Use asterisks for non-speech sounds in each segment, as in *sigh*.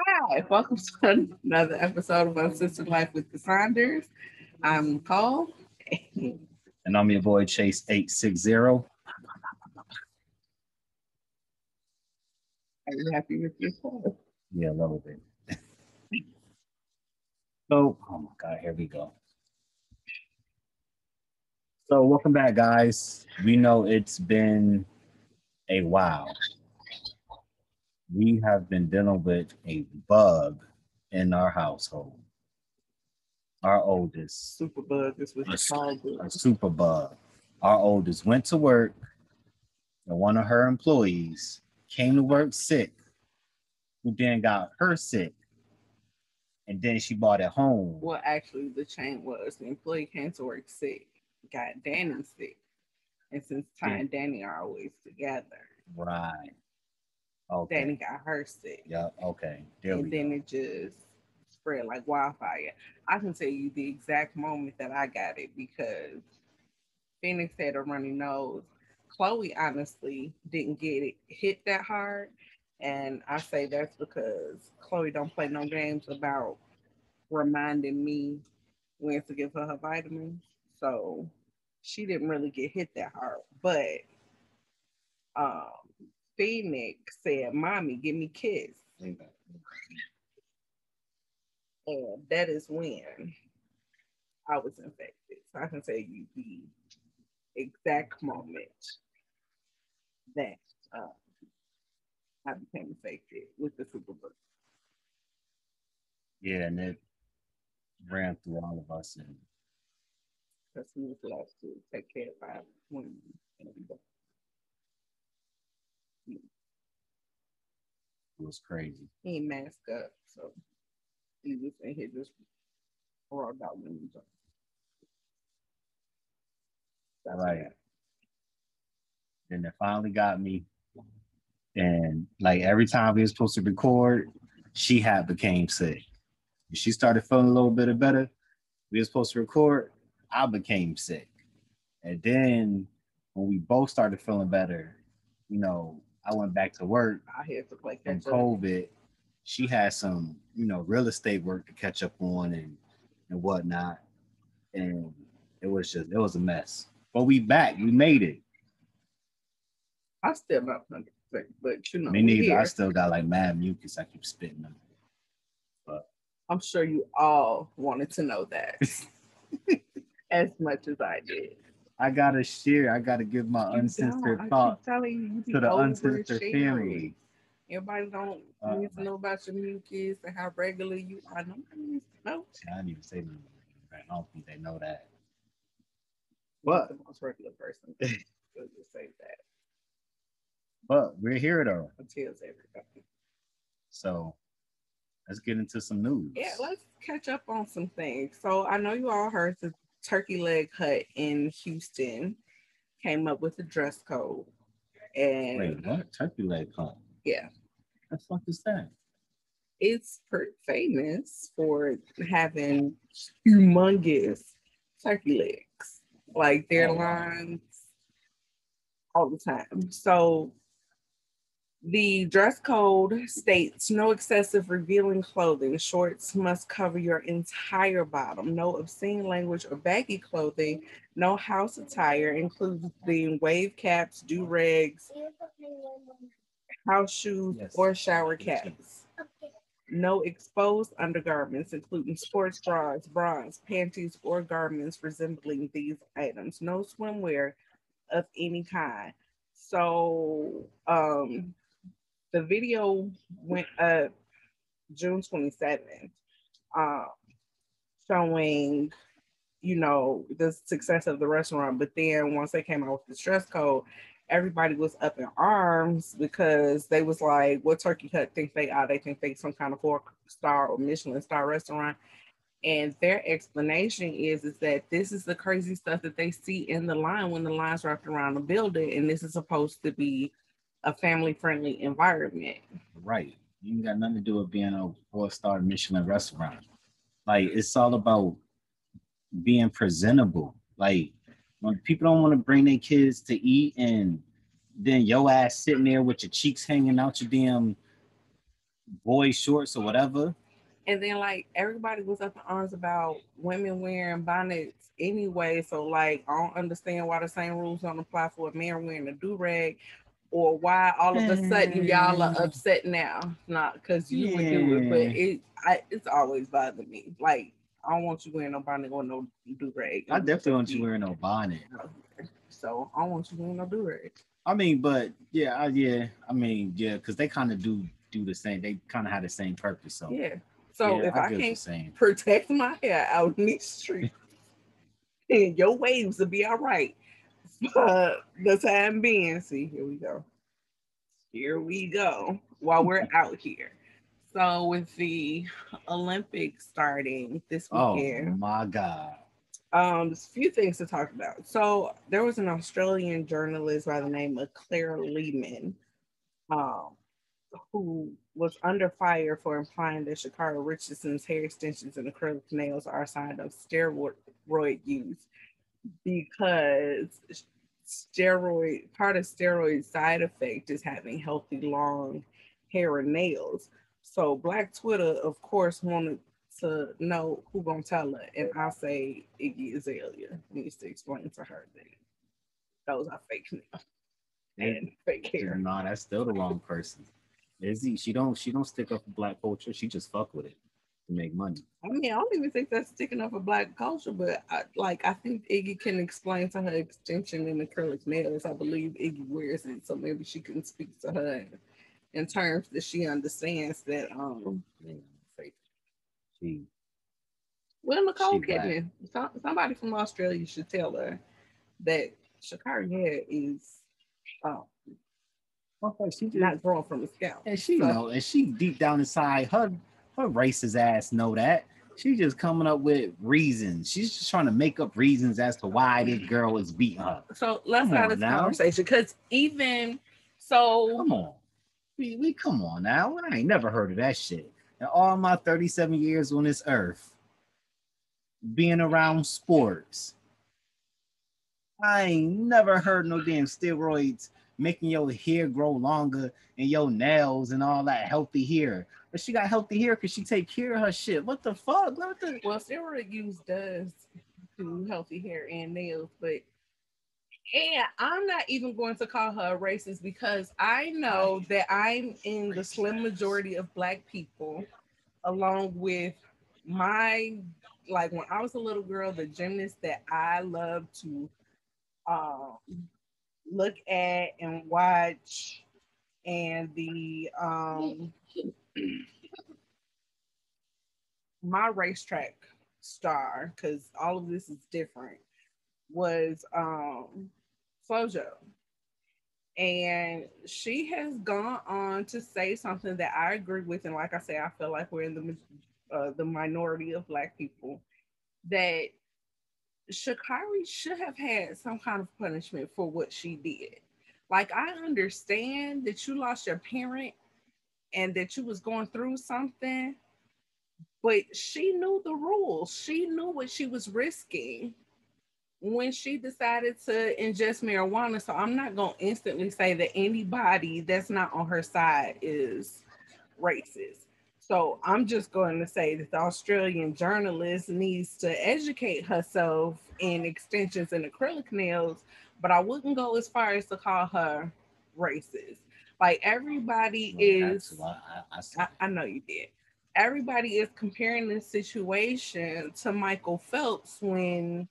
Hi, welcome to another episode of Uncensored Life with the Saunders. I'm Nicole. And I'm your boy Chase 860. Are you happy with yourself? Yeah, a little bit. so, oh my God, here we go. So, welcome back, guys. We know it's been a while. We have been dealing with a bug in our household. Our oldest, Superbug is what a, you a super bug. Our oldest went to work, and one of her employees came to work sick, who then got her sick, and then she bought it home. Well, actually, the chain was the employee came to work sick, got Danny sick. And since Ty and Danny are always together, Right. Okay. Danny got her sick. Yep. Okay. There and then go. it just spread like wildfire. I can tell you the exact moment that I got it because Phoenix had a runny nose. Chloe honestly didn't get it hit that hard. And I say that's because Chloe don't play no games about reminding me when to give her her vitamins. So she didn't really get hit that hard. But um Phoenix said, Mommy, give me kiss. And that is when I was infected. So I can tell you the exact moment that uh, I became infected with the superbug. Yeah, and it ran through all of us, and Because he was left to take care of our women. and it was crazy. He ain't masked up, so he was in here just raw out women. That's Right. Then it finally got me, and like every time we were supposed to record, she had became sick. She started feeling a little bit better. We were supposed to record. I became sick, and then when we both started feeling better, you know, I went back to work. I had to play from catch up. COVID, she had some, you know, real estate work to catch up on and and whatnot. And it was just it was a mess. But we back, we made it. I still not hundred percent, but you know, Me neither. I still got like mad mucus. I keep spitting them. I'm sure you all wanted to know that *laughs* as much as I did. I gotta share. I gotta give my You uncensored don't. I keep thoughts telling you, you to the over uncensored family. Everybody don't Uh, need to know about your mucus and how regular you are. Nobody needs to know. I didn't even say nothing. I don't think they know that. But the most regular person *laughs* could just say that. But we're here though. It tells everybody. So let's get into some news. Yeah, let's catch up on some things. So I know you all heard the Turkey Leg Hut in Houston came up with a dress code. And Wait, what? Turkey leg Hut? yeah, The fuck is that? it's famous for having humongous turkey legs, like their Oh, lines all the time. So the dress code states no excessive revealing clothing. Shorts must cover your entire bottom. No obscene language or baggy clothing. No house attire, including wave caps, do rags, house shoes, Yes. or shower caps. No exposed undergarments, including sports bras, bras, panties, or garments resembling these items. No swimwear of any kind. So um the video went up June 27th, um, showing, you know, the success of the restaurant. But then once they came out with the dress code, everybody was up in arms because they was like, what Turkey Hut think they are? They think they some kind of four star or Michelin star restaurant. And their explanation is, is that this is the crazy stuff that they see in the line when the line's wrapped around the building. And this is supposed to be a family friendly environment. Right. You ain't got nothing to do with being a four star Michelin restaurant. Like it's all about being presentable. Like when people don't want to bring their kids to eat and then your ass sitting there with your cheeks hanging out your damn boy shorts or whatever. And then like everybody was up in arms about women wearing bonnets anyway. So like I don't understand why the same rules don't apply for a man wearing a do rag or why all of a sudden y'all are hmm. upset now. Not because you yeah. would do it, but it I, it's always bothered me. Like I don't want you wearing no bonnet or no do rag. I definitely want you wearing no bonnet. So I don't want you wearing no do rag. I mean, but yeah, I, yeah, I mean, yeah, because they kind of do do the same. They kind of have the same purpose. So yeah. So yeah, if I, I can't protect my hair out in the street, *laughs* and your waves will be all right for *laughs* the time being. See, here we go. Here we go. While we're *laughs* out here. So with the Olympics starting this oh weekend. Oh my God. Um, there's a few things to talk about. So there was an Australian journalist by the name of Claire Lehmann, um, who was under fire for implying that Sha'Carri Richardson's hair extensions and acrylic nails are a sign of steroid use because steroid part of steroid side effect is having healthy long hair and nails. So Black Twitter, of course, wanted to know who gonna tell her, and I say Iggy Azalea needs to explain to her that those are fake nails and fake hair. No, that's still the wrong person. Izzy, she don't she don't stick up for black culture. She just fuck with it to make money. I mean, I don't even think that's sticking up for black culture, but I, like I think Iggy can explain to her extension in acrylic nails. I believe Iggy wears it, so maybe she can speak to her in terms that she understands that um she well Nicole Kidman, somebody from Australia should tell her that Sha'Carri hair is um okay, she not growing from the scalp. And she so. know, and she deep down inside, her her racist ass know that. She's just coming up with reasons. She's just trying to make up reasons as to why this girl is beating her. So let's have this now. conversation because even so, come on we, we come on now. I ain't never heard of that shit. In all my 37 years on this earth, being around sports, I ain't never heard no damn steroids making your hair grow longer and your nails and all that healthy hair. But she got healthy hair because she take care of her shit. What the fuck? What the- well, steroid use does do healthy hair and nails, but and I'm not even going to call her a racist because I know that I'm in the slim majority of Black people, along with my, like when I was a little girl, the gymnast that I love to um, look at and watch, and the um, my racetrack star, because all of this is different was um Flojo. And she has gone on to say something that I agree with. And like I say, I feel like we're in the uh, the minority of Black people that Sha'Carri should have had some kind of punishment for what she did. Like, I understand that you lost your parent and that you was going through something, but she knew the rules. She knew what she was risking when she decided to ingest marijuana. So I'm not going to instantly say that anybody that's not on her side is racist. So I'm just going to say that the Australian journalist needs to educate herself in extensions and acrylic nails, but I wouldn't go as far as to call her racist. Like everybody well, is, I, I, I, I know you did. Everybody is comparing this situation to Michael Phelps when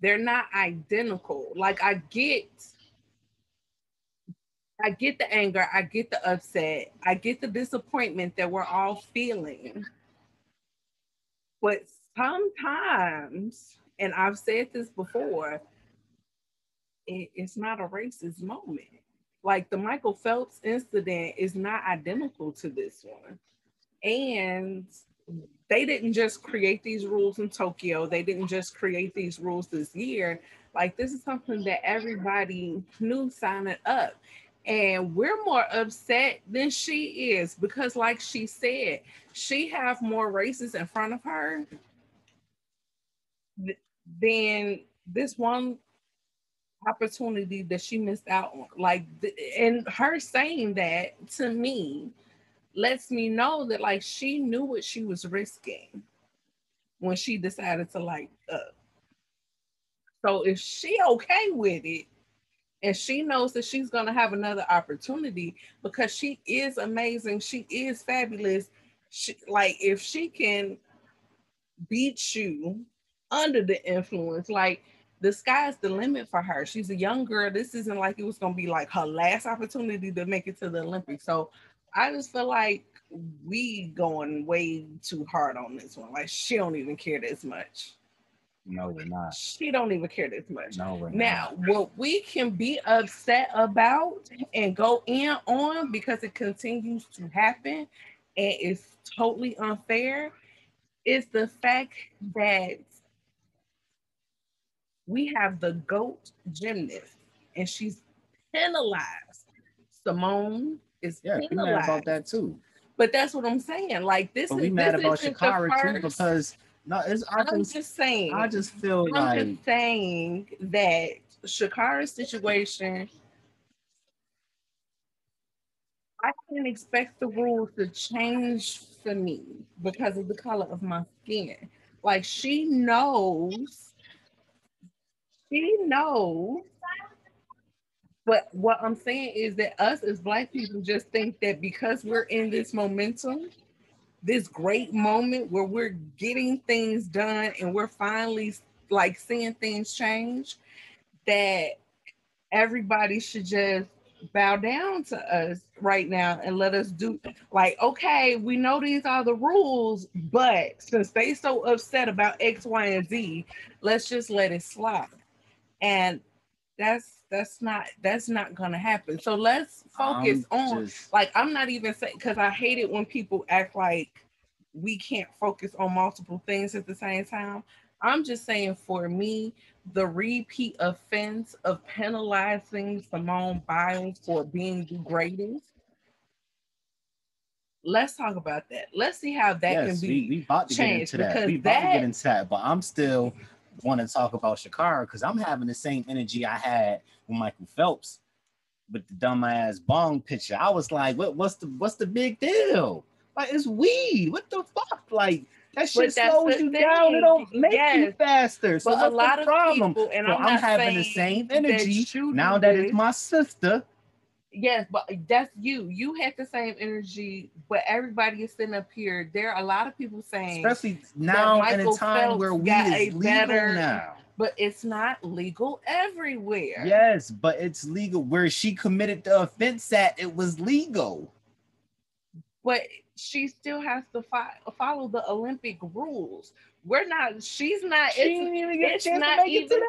they're not identical. Like I get I get the anger, I get the upset, I get the disappointment that we're all feeling. But sometimes, and I've said this before, it, it's not a racist moment. Like the Michael Phelps incident is not identical to this one. And they didn't just create these rules in Tokyo. They didn't just create these rules this year. Like this is something that everybody knew signing up. And we're more upset than she is because, like she said, she have more races in front of her than this one opportunity that she missed out on. Like, and her saying that to me lets me know that like she knew what she was risking when she decided to like up. So if she okay with it, and she knows that she's gonna have another opportunity because she is amazing, she is fabulous. She like if she can beat you under the influence, like the sky's the limit for her. She's a young girl. This isn't like it was gonna be like her last opportunity to make it to the Olympics. So I just feel like we going way too hard on this one. Like she don't even care this much. No, we're not. She don't even care this much. No, we're Now, not. what we can be upset about and go in on because it continues to happen and it's totally unfair is the fact that we have the GOAT gymnast and she's penalized. Simone is Yeah, penalized. about that too. But that's what I'm saying. Like this But is we mad this about Sha'Carri too because no, it's I I'm just, just saying. I just feel I'm like just saying that Sha'Carri's situation. I can't expect the rules to change for me because of the color of my skin. Like she knows, she knows. But what I'm saying is that us as Black people just think that because we're in this momentum, this great moment where we're getting things done and we're finally like seeing things change, that everybody should just bow down to us right now and let us do like okay we know these are the rules but since they so upset about x y and z let's just let it slide and that's that's not that's not gonna happen. So let's focus I'm on just- like i'm not even saying because i hate it when people act like we can't focus on multiple things at the same time. I'm just saying for me the repeat offense of penalizing simone biles for being degrading let's talk about that. Let's see how that yes, can be we about to get changed, into that. because We about to that- get into that, but I'm still want to talk about Sha'Carri because I'm having the same energy I had with Michael Phelps with the dumbass bong picture. I was like, what, what's the what's the big deal? Like it's weed. What the fuck? Like that shit slows you down. It thing. don't make you faster. So but a lot the of problem? people and So i'm, I'm having the same energy now that it's my sister. Yes, but that's you. You had the same energy, but everybody is sitting up here. There are a lot of people saying, Especially now in a time Phelps where weed is legal better- now. but it's not legal everywhere. Yes, but it's legal. Where she committed the offense at, it was legal. But she still has to fi- follow the Olympic rules. We're not, she's not, She it's, didn't even get a it's not it even- the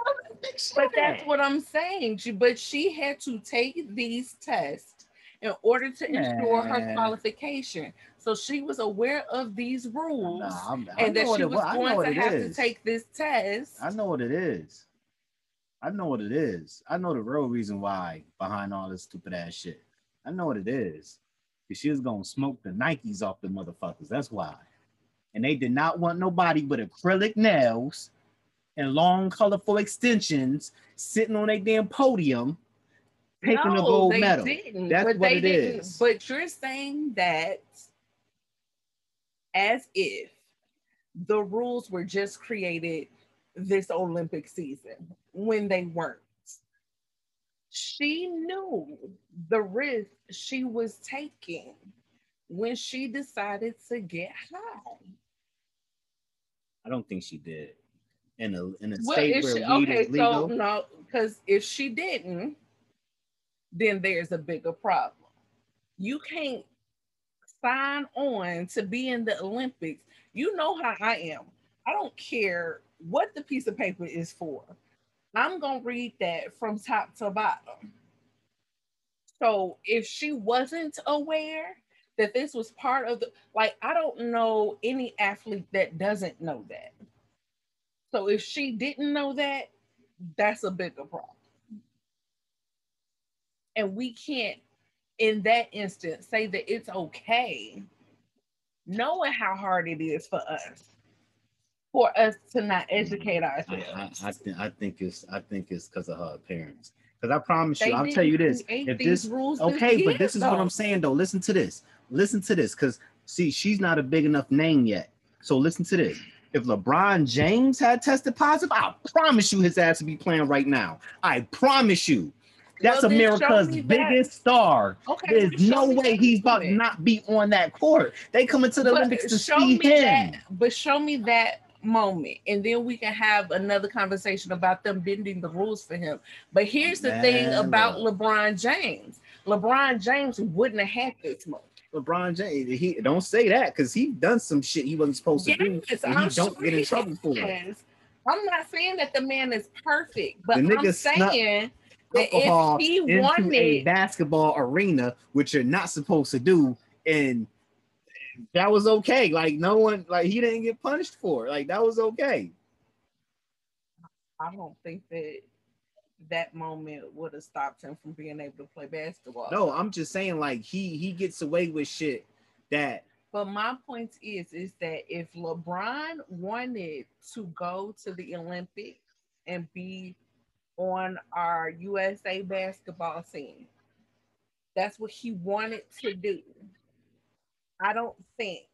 but that's what I'm saying. She, but she had to take these tests in order to ensure her qualification. So she was aware of these rules. I'm, I and that she was. Going to it have to take this test. I know what it is. I know what it is. I know the real reason why behind all this stupid ass shit. I know what it is. Because she was gonna smoke the Nikes off the motherfuckers. That's why. And they did not want nobody with acrylic nails and long, colorful extensions sitting on a damn podium taking a gold they medal. Didn't, That's but what they it didn't. is. But you're saying that as if the rules were just created this Olympic season when they weren't. She knew the risk she was taking when she decided to get high. I don't think she did. In a in a Well, state where she, weed okay, is legal. so no, because if she didn't, then there's a bigger problem. You can't sign on to be in the Olympics. You know how I am. I don't care what the piece of paper is for. I'm gonna read that from top to bottom. So if she wasn't aware that this was part of the like, I don't know any athlete that doesn't know that. So if she didn't know that, that's a bigger problem. And we can't, in that instance, say that it's okay, knowing how hard it is for us, for us to not educate ourselves. I, I think I think it's I think it's because of her parents. Because I promise They you, I'll tell you this: if this rules okay, but this is what. I'm saying though. Listen to this. Listen to this, because see, she's not a big enough name yet. So listen to this. If LeBron James had tested positive, I promise you his ass would be playing right now. I promise you. That's Well, America's me that. biggest star. Okay, There's no way he's about to not be on that court. They coming to the But Olympics to show see me him. that, but show me that moment, and then we can have another conversation about them bending the rules for him. But here's the thing about. LeBron James: LeBron James wouldn't have had this moment. LeBron James, he don't say that because he done some shit he wasn't supposed to do. And I'm he don't sure get in trouble for it. I'm not saying that the man is perfect, but I'm saying that if he into a basketball arena, which you're not supposed to do, and that was okay. Like no one, like he didn't get punished for it. Like that was okay. I don't think that that moment would have stopped him from being able to play basketball. No, I'm just saying, like he he gets away with shit that But my point is, is that if LeBron wanted to go to the Olympics and be on our USA basketball scene, that's what he wanted to do. I don't think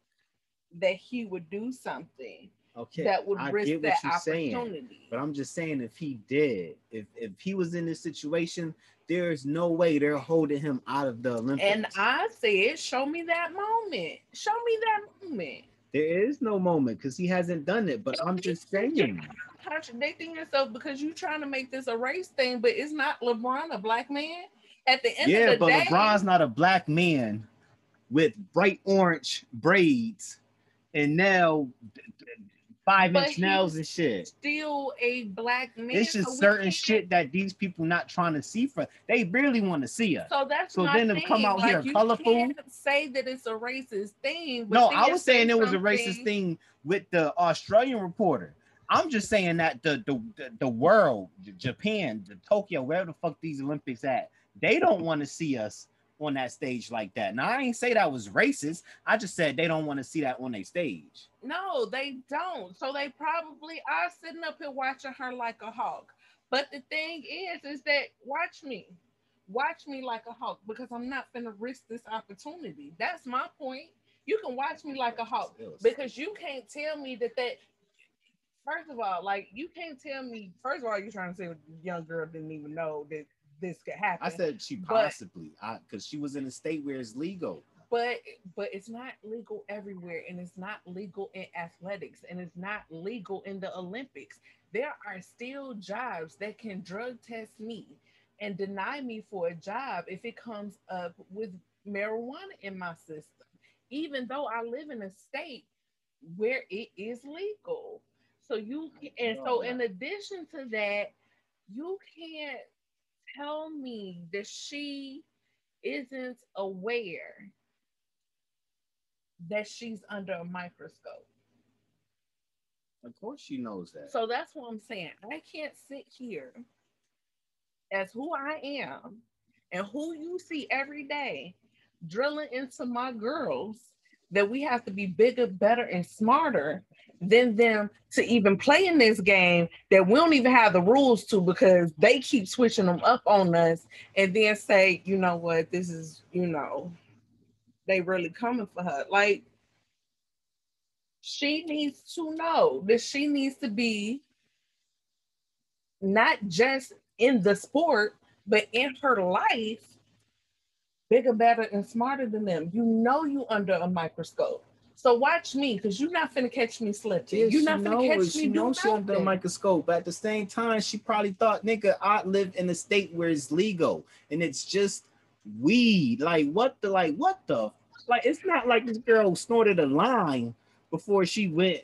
that he would do something okay. that would I risk get what that you're saying. But I'm just saying, if he did, if if he was in this situation, there's no way they're holding him out of the Olympics. And I said, show me that moment. Show me that moment. there is no moment because he hasn't done it. But I'm just saying, you're contradicting yourself because you're trying to make this a race thing, but it's not LeBron a black man. At the end yeah, of the but day, LeBron's not a black man with bright orange braids and now five inch nails and shit. still a black man. It's so just we certain shit that these people not trying to see for. They barely want to see us. So that's So then to come out like, here colorful- say that it's a racist thing. No, I was saying say it was a racist thing with the Australian reporter. I'm just saying that the the the, the world, Japan, the Tokyo, wherever the fuck these Olympics at, they don't want to see us on that stage like that. Now I ain't say that was racist. I just said they don't want to see that on their stage. No, they don't. So they probably are sitting up here watching her like a hawk. But the thing is, is that watch me, watch me like a hawk because I'm not gonna risk this opportunity. That's my point. You can watch me like a hawk because you can't tell me that that. First of all, like you can't tell me. First of all, you're trying to say the young girl didn't even know that this could happen. I said she But- possibly, because she was in a state where it's legal. but but it's not legal everywhere and it's not legal in athletics and it's not legal in the olympics there are still jobs that can drug test me and deny me for a job if it comes up with marijuana in my system even though i live in a state where it is legal so you can, and so in addition to that you can't tell me that she isn't aware that she's under a microscope. Of course, she knows that. So that's what I'm saying. I can't sit here as who I am and who you see every day drilling into my girls that we have to be bigger, better, and smarter than them to even play in this game that we don't even have the rules to because they keep switching them up on us and then say, you know what, this is, you know, they really coming for her. Like she needs to know that she needs to be not just in the sport, but in her life, bigger, better, and smarter than them. You know you under a microscope. So watch me, because you're not finna catch me slipping. You're not finna knows, catch she me doing knows she under a microscope. But at the same time, she probably thought, nigga, I live in a state where it's legal and it's just weed. Like what the like what the like it's not like this girl snorted a line before she went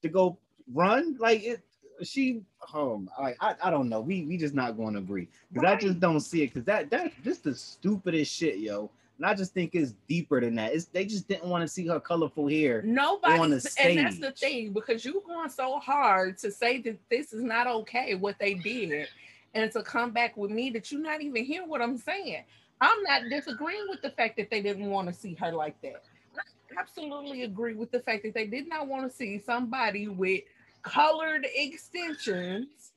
to go run. Like it she um like I, I don't know. We we just not going to agree. Because I just don't see it. Cause that that's just the stupidest shit, yo. And I just think it's deeper than that. It's they just didn't want to see her colorful hair. Nobody, on the and that's the thing because you going so hard to say that this is not okay what they did, and to come back with me that you're not even hearing what I'm saying. I'm not disagreeing with the fact that they didn't want to see her like that. I absolutely agree with the fact that they did not want to see somebody with colored extensions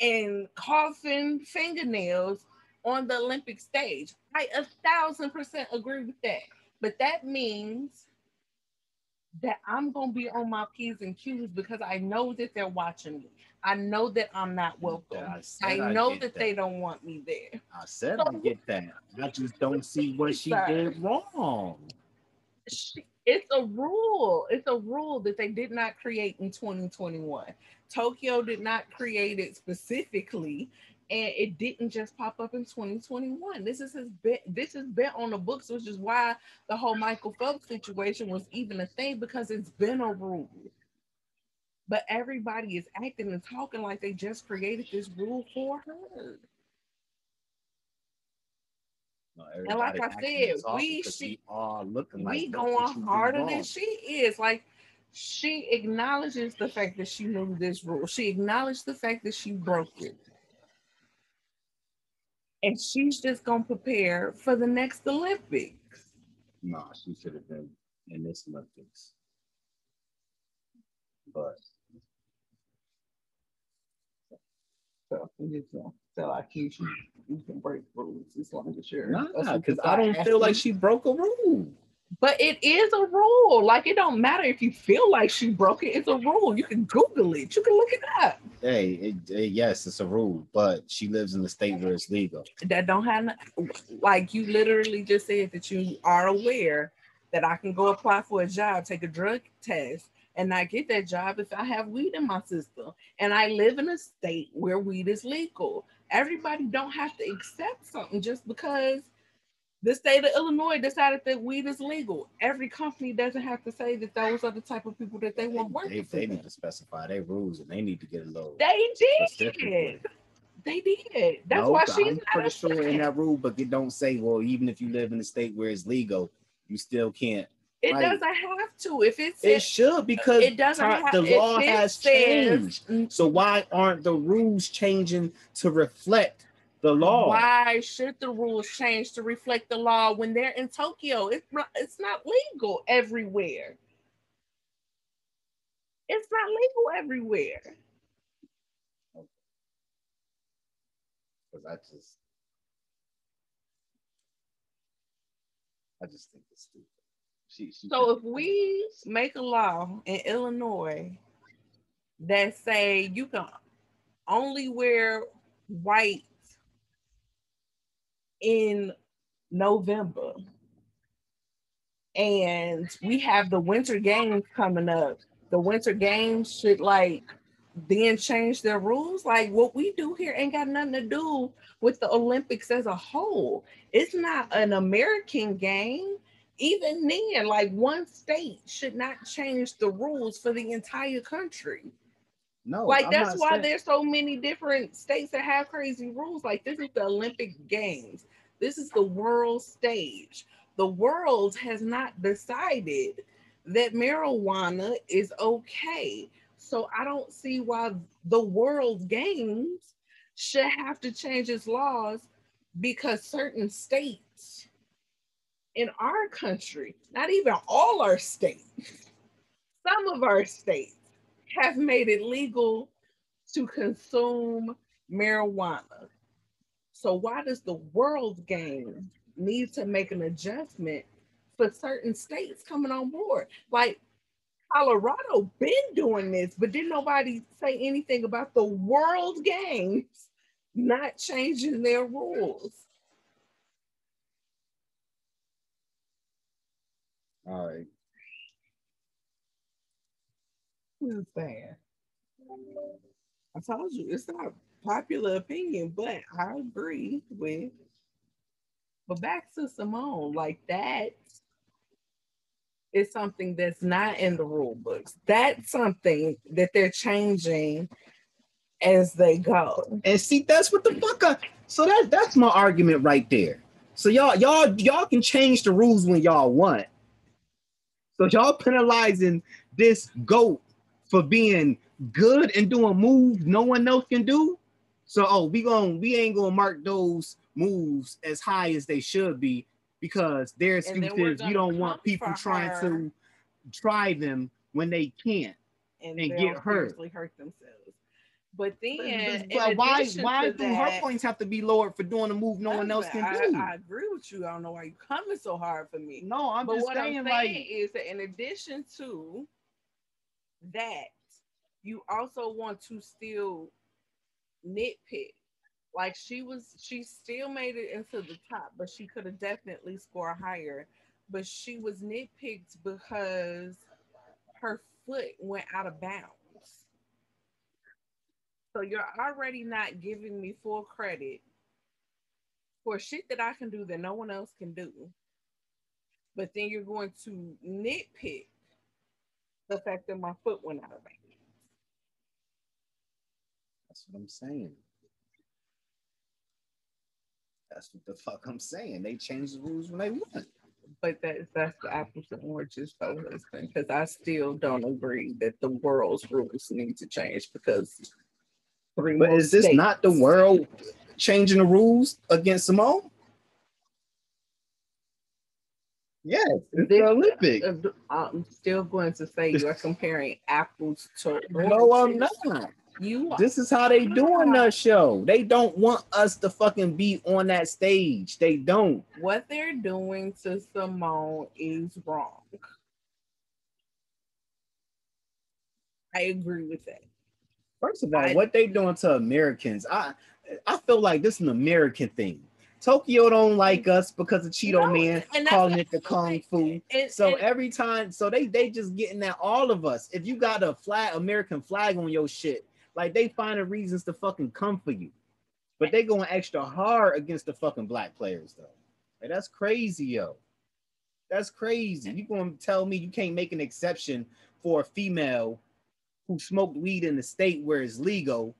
and coffin fingernails on the Olympic stage. I a thousand percent agree with that. But that means that I'm gonna be on my P's and Q's because I know that they're watching me. I know that I'm not welcome. I I, said I know that, that. they don't want me there. I said I get that. I just don't see what she did wrong. She- It's a rule. It's a rule that they did not create in 2021. Tokyo did not create it specifically, and it didn't just pop up in 2021. This is his been this has been on the books, which is why the whole Michael Phelps situation was even a thing because it's been a rule. But everybody is acting and talking like they just created this rule for her. No, And like I said, we she- all looking like we going harder than she is. Like she acknowledges the fact that she knew this rule. She acknowledged the fact that she broke it. And she's just gonna prepare for the next Olympics. Nah, she should have been in this Olympics. But So so I keep you, you can break rules as long as you're nah, because I don't feel like she broke a rule. But it is a rule. Like it don't matter if you feel like she broke it. It's a rule. You can Google it. You can look it up. Hey, it, it- yes, it's a rule, but she lives in the state where it's legal. that don't have no- like you literally just said that you are aware that I can go apply for a job, take a drug test, and not get that job if I have weed in my system. And I live in a state where weed is legal. Everybody don't have to accept something just because the state of Illinois decided that weed is legal. Every company doesn't have to say that those are the type of people that they want They, working for they need to specify their rules and they need to get a little. They did. They did. That's No, why I'm she's not pretty sure in that rule, but they don't say, well, even if you live in a state where it's legal, you still can't. It Like, doesn't have to. If it It should because it doesn't ti- have the law it has says- changed. So why aren't the rules changing to reflect the law? Why should the rules change to reflect the law when they're in Tokyo? It's not, it's not legal everywhere. It's not legal everywhere. Because I just, I just think it's stupid. She, she So if we make a law in Illinois that say you can only wear white in November and we have the winter games coming up, the winter games should like then change their rules. Like what we do here ain't got nothing to do with the Olympics as a whole. It's not an American game even then, like one state should not change the rules for the entire country. no, Like I'm that's why saying- there's so many different states that have crazy rules. Like this is the Olympic Games. This is the world stage. The world has not decided that marijuana is okay. So I don't see why the world games should have to change its laws because certain states in our country, not even all our states, some of our states have made it legal to consume marijuana. So why does the world game need to make an adjustment for certain states coming on board? Like Colorado been doing this, but didn't nobody say anything about the world games not changing their rules? All right. Who's that? I told you it's not popular opinion, but I agree with. But back to Simone, like that is something that's not in the rule books. That's something that they're changing as they go. And see, that's what the fuck. I, so that that's my argument right there. So y'all, y'all, y'all can change the rules when y'all want. So y'all penalizing this goat for being good and doing moves no one else can do. So oh, we going we ain't gonna mark those moves as high as they should be because their excuse is you don't want people trying her. to try them when they can't. and, And get hurt. hurt themselves. But then, But- but why why do her points have to be lowered for doing a move no one else can I, do? I agree with you. I don't know why you're coming so hard for me. no, I'm but just what saying, I'm like saying is that in addition to that, you also want to still nitpick. Like she was, she still made it into the top, but she could have definitely scored higher. But she was nitpicked because her foot went out of bounds. So you're already not giving me full credit for shit that I can do that no one else can do. But then you're going to nitpick the fact that my foot went out of bounds. That's what I'm saying. That's what the fuck I'm saying. They change the rules when they want. But that's that's the apples and oranges though, husband, because I still don't agree that the world's rules need to change because three But is this states- not the world changing the rules against Simone? Yes, it's This- the Olympic. Uh, I'm still going to say you're comparing apples to No, I'm not. You are. This is how they doing the show. They don't want us to fucking be on that stage. They don't. what they're doing to Simone is wrong. I agree with that. First of all, I- what they doing to Americans? I I feel like this is an American thing. Tokyo don't like us because of Cheeto No, Man calling it the kung fu. And, So and- every time, so they they just getting at all of us. If you got a flag, American flag on your shit, like they finding reasons to fucking come for you. But they going extra hard against the fucking black players though. Like, that's crazy, yo. That's crazy. You gonna tell me you can't make an exception for a female who smoked weed in the state where it's legal,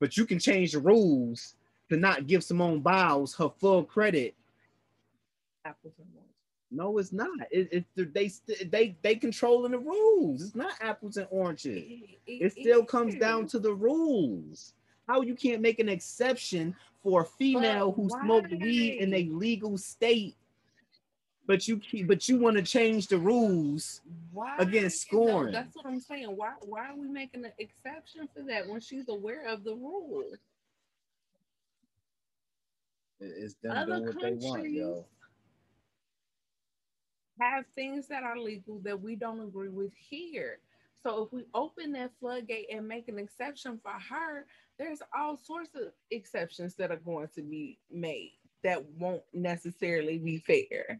but you can change the rules to not give Simone Biles her full credit apples and oranges. no, it's not. It, it, they they they controlling the rules. It's not apples and oranges. It still comes down to the rules. How you can't make an exception for a female But who smoked weed in a legal state, but you keep, but you want to change the rules. why against no, scoring. that's what I'm saying. Why why are we making an exception for that when she's aware of the rule? It's them Other doing what they want, countries yo. have things that are legal that we don't agree with here. So if we open that floodgate and make an exception for her, there's all sorts of exceptions that are going to be made that won't necessarily be fair.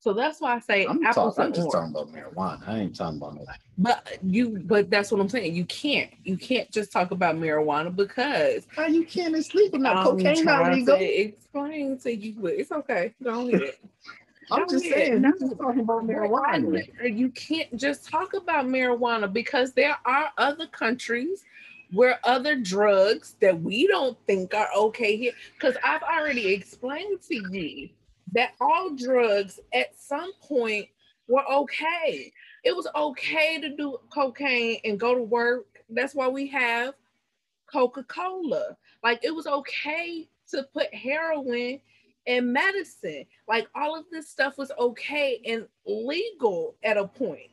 So that's why I say I'm, apples talking, I'm just oranges. talking about marijuana. I ain't talking about no. But you, but that's what I'm saying. You can't, you can't just talk about marijuana because How you can't? It's legal now. I'm Cocaine not legal. to explain to you, but it's okay. Go ahead. *laughs* I'm Go just saying. You just talking about marijuana. Uh, you can't just talk about marijuana because there are other countries where other drugs that we don't think are okay here. Because I've already explained to you that all drugs at some point were okay. It was okay to do cocaine and go to work. That's why we have Coca Cola. Like it was okay to put heroin in medicine. Like all of this stuff was okay and legal at a point.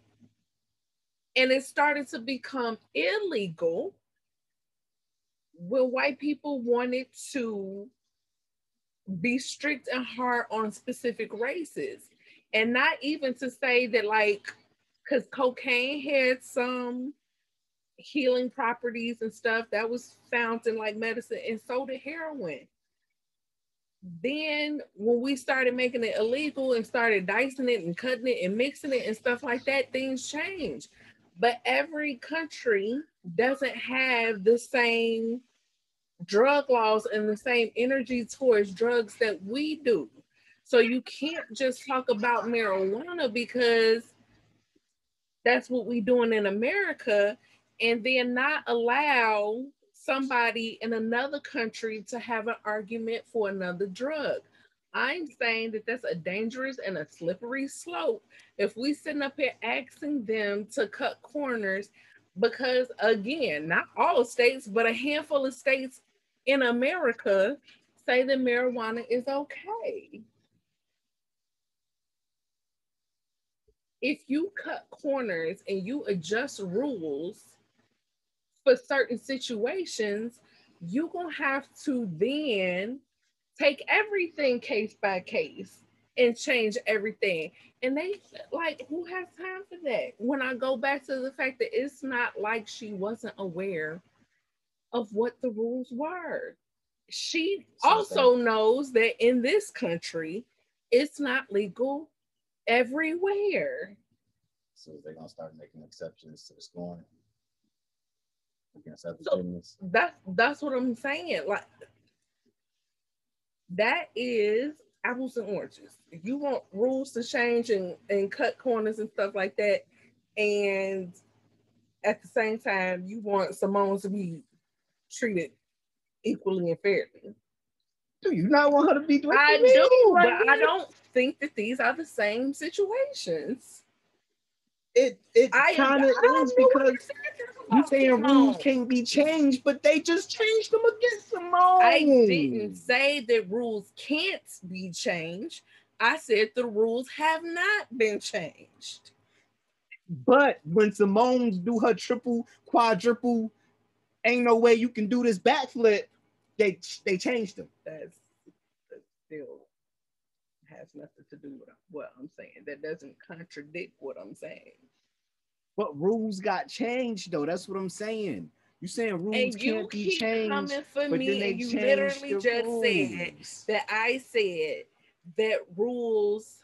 And it started to become illegal when white people wanted to be strict and hard on specific races. And not even to say that, like, because cocaine had some healing properties and stuff that was found in like medicine, and so did heroin. Then, when we started making it illegal and started dicing it and cutting it and mixing it and stuff like that, things changed. But every country doesn't have the same drug laws and the same energy towards drugs that we do. So you can't just talk about marijuana because that's what we're doing in America and then not allow somebody in another country to have an argument for another drug. I'm saying that that's a dangerous and a slippery slope if we sitting up here asking them to cut corners because again, not all states, but a handful of states in America say that marijuana is okay. if you cut corners and you adjust rules for certain situations, you're gonna have to then take everything case by case and change everything. And they like, who has time for that? When I go back to the fact that it's not like she wasn't aware of what the rules were. She also knows that in this country, it's not legal everywhere. So they're gonna start making exceptions to the scoring against other So-. That's that's what I'm saying. Like that is apples and oranges. You want rules to change and, and cut corners and stuff like that, and at the same time you want Simone to be treated equally and fairly. Do you not want her to be doing I do, but I don't think that these are the same situations. It it kind of is because you saying rules can't be changed, but they just changed them against Simone. I didn't say that rules can't be changed. I said the rules have not been changed. But when Simone's do her triple, quadruple, ain't no way you can do this backflip. They they changed them. That's, that still has nothing to do with what I'm saying. That doesn't contradict what I'm saying. But rules got changed though. That's what I'm saying. You saying rules can't be changed, coming for but me, then they and you literally the just said rules. that I said that rules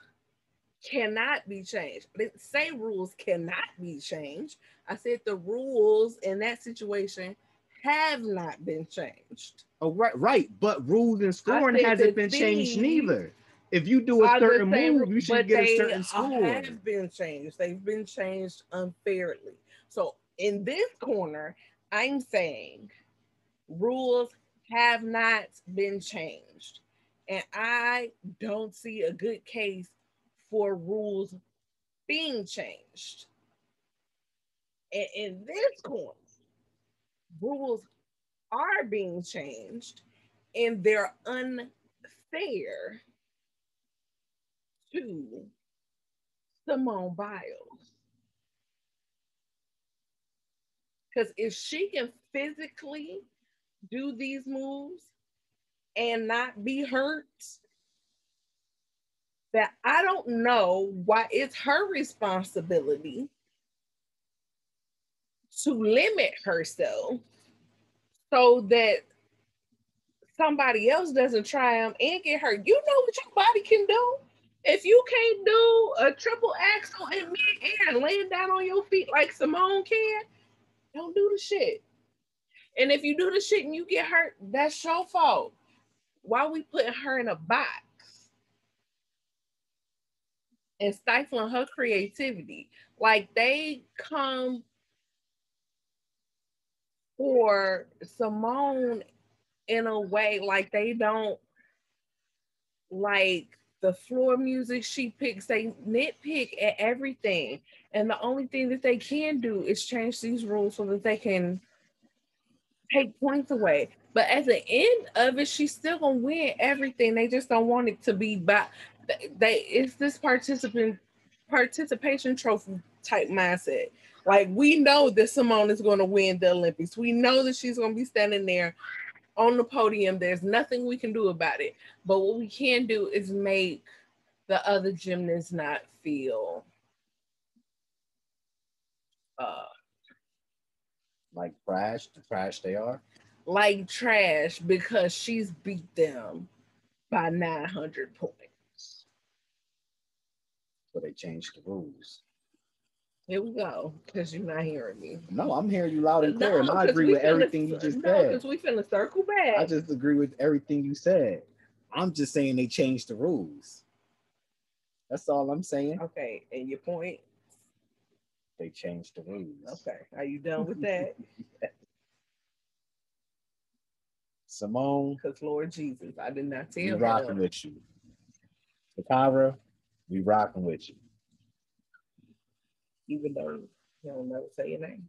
cannot be changed. I didn't say rules cannot be changed. I said the rules in that situation have not been changed. Oh, right, right. But rules and scoring hasn't been changed neither. If you do a certain move, you should get a certain score. Have been changed. They've been changed unfairly. So in this corner, I'm saying rules have not been changed, and I don't see a good case for rules being changed. And in this corner, rules are being changed, and they're unfair to Simone Biles. Because if she can physically do these moves and not be hurt, that I don't know why it's her responsibility to limit herself so that somebody else doesn't try them and get hurt. You know what your body can do. If you can't do a triple axel in mid-air and laying down on your feet like Simone can, don't do the shit. And if you do the shit and you get hurt, that's your fault. Why we putting her in a box and stifling her creativity? Like they come for Simone in a way like they don't like the floor music she picks, they nitpick at everything. And the only thing that they can do is change these rules so that they can take points away. But at the end of it, she's still gonna win everything. They just don't want it to be by they it's this participant participation trophy type mindset. Like we know that Simone is gonna win the Olympics. We know that she's gonna be standing there on the podium. There's nothing we can do about it. But what we can do is make the other gymnasts not feel uh Like trash, the trash they are. like trash because she's beat them by 900 points. So they changed the rules. Here we go, because you're not hearing me. No, I'm hearing you loud and clear, and I agree with everything you just no, said. because we finna circle back. I just agree with everything you said. I'm just saying they changed the rules. That's all I'm saying. okay, and your point. They changed the rules. Okay, are you done with that? *laughs* Simone, Because Lord Jesus, I did not we tell rocking with you. Takara, we rocking with you. Even though he don't never say your name.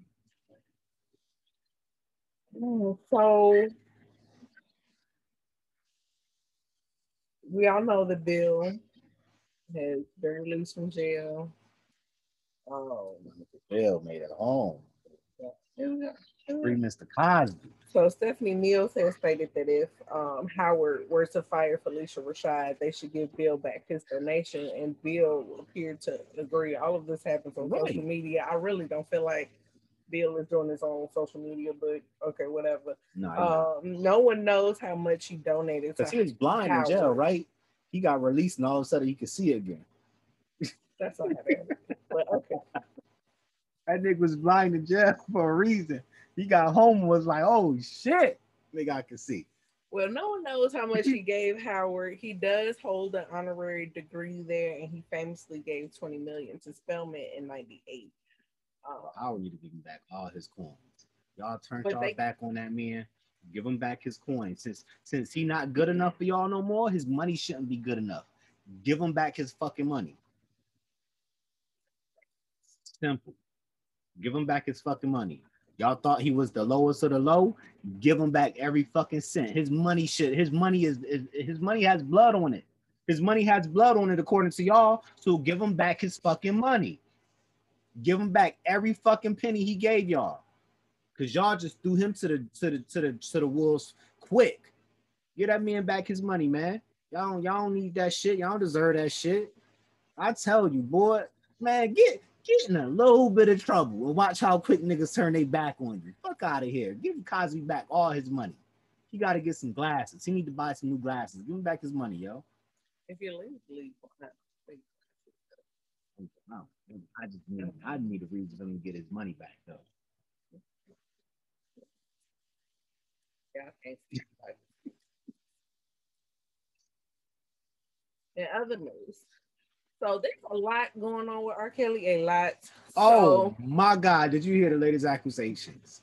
Mm, So we all know that Bill has been released from jail. Um, Bill made it home. Free Mr. Cosby. So Stephanie Mills has stated that if um, Howard were to fire Phylicia Rashad, they should give Bill back his donation, and Bill appeared to agree. All of this happens on Right. social media. I really don't feel like Bill is doing his own social media, but okay, whatever. No, Um, no one knows how much he donated. because he was blind in jail, right? He got released, and all of a sudden he could see again. that's all I have. But okay, *laughs* That nigga was blind in jail for a reason. He got home and was like, "Oh shit, nigga, I can see." well, no one knows how much he gave Howard. He does hold an honorary degree there, and he famously gave twenty million to Spelman in '98. Um, I would need to give him back all his coins. Y'all turned y'all they- back on that man. Give him back his coins. Since since he not good enough for y'all no more, his money shouldn't be good enough. Give him back his fucking money. Simple. Give him back his fucking money. Y'all thought he was the lowest of the low. Give him back every fucking cent. His money should. His money is, is his money has blood on it. His money has blood on it according to y'all. So give him back his fucking money. Give him back every fucking penny he gave y'all. Cause y'all just threw him to the to the to the to the wolves quick. Get that man back his money, man. Y'all don't, y'all don't need that shit. Y'all don't deserve that shit. I tell you, boy, man, get get in a little bit of trouble and watch how quick niggas turn their back on you. Fuck out of here. Give Cosby back all his money. He got to get some glasses. He need to buy some new glasses. Give him back his money, yo. if you leave, leave. Wow. Oh, I just need, I need a reason for him to get his money back, though. Yeah, I can't see it. *laughs* In other news, so there's a lot going on with R. Kelly. A lot. Oh So, my God! Did you hear the latest accusations?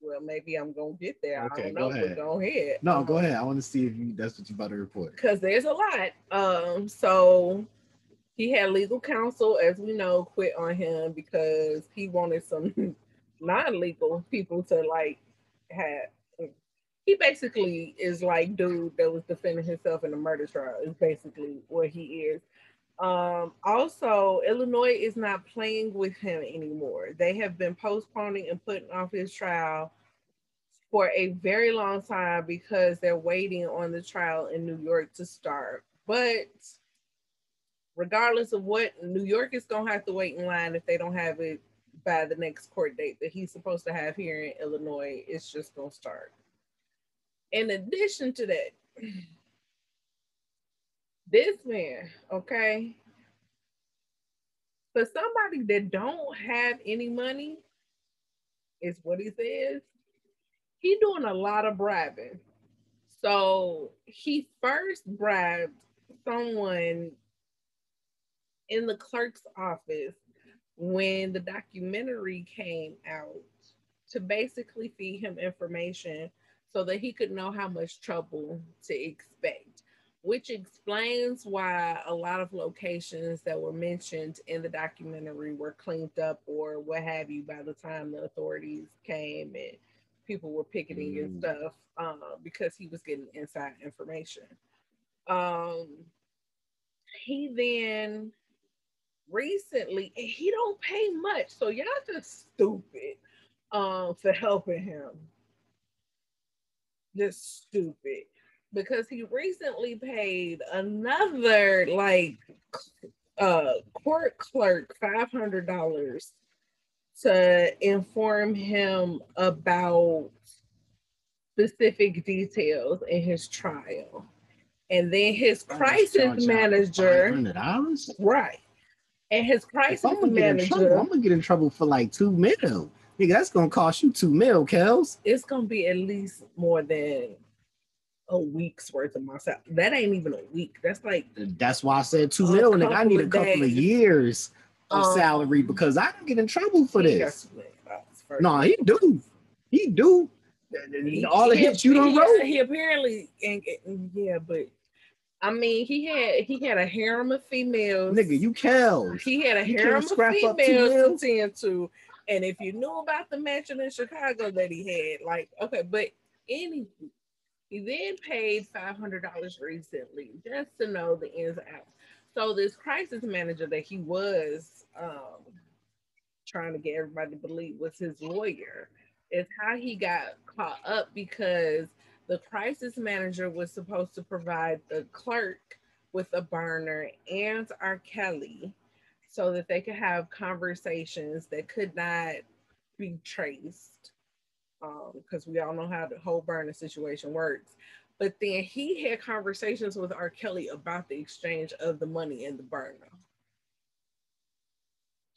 well, maybe I'm gonna get there. Okay, I don't go know. ahead. But go ahead. No, go ahead. I want to see if you that's what you're about to report. because there's a lot. Um, so he had legal counsel, as we know, quit on him because he wanted some *laughs* non-legal people to like have. He basically is like dude that was defending himself in a murder trial. Is basically what he is. Um, also, Illinois is not playing with him anymore. They have been postponing and putting off his trial for a very long time because they're waiting on the trial in New York to start. But regardless of what, New York is gonna have to wait in line if they don't have it by the next court date that he's supposed to have here in Illinois. It's just gonna start. In addition to that, this man, okay, for somebody that don't have any money, is what he says. He doing a lot of bribing. So he first bribed someone in the clerk's office when the documentary came out to basically feed him information so that he could know how much trouble to expect, which explains why a lot of locations that were mentioned in the documentary were cleaned up or what have you by the time the authorities came and people were picketing and Mm. stuff uh, because he was getting inside information. Um, he then recently, he don't pay much, so y'all just stupid um, for helping him. Just stupid because he recently paid another like uh court clerk five hundred dollars to inform him about specific details in his trial. And then his crisis manager, Hundred dollars. right? And his crisis I'm in trouble, manager I'm gonna get in trouble for like two mil. Nigga, that's gonna cost you two mil, Kels. it's gonna be at least more than a week's worth of my salary. That ain't even a week. That's like That's why I said two mil, nigga. I need a of couple of days. years of Um, salary because I can get in trouble for this. No, he do. He do. He- All the he- hits you don't wrote. He apparently and, and- yeah, but I mean he had he had a harem of females. Nigga, you Kels. He had a You harem of females to tend to. And if you knew about the mansion in Chicago that he had, like, okay, but anywho, he then paid $500 recently just to know the ins and outs. So this crisis manager that he was um, trying to get everybody to believe was his lawyer is how he got caught up because the crisis manager was supposed to provide the clerk with a burner and R. Kelly so that they could have conversations that could not be traced because um, we all know how the whole burner situation works. But then he had conversations with R. Kelly about the exchange of the money in the burner.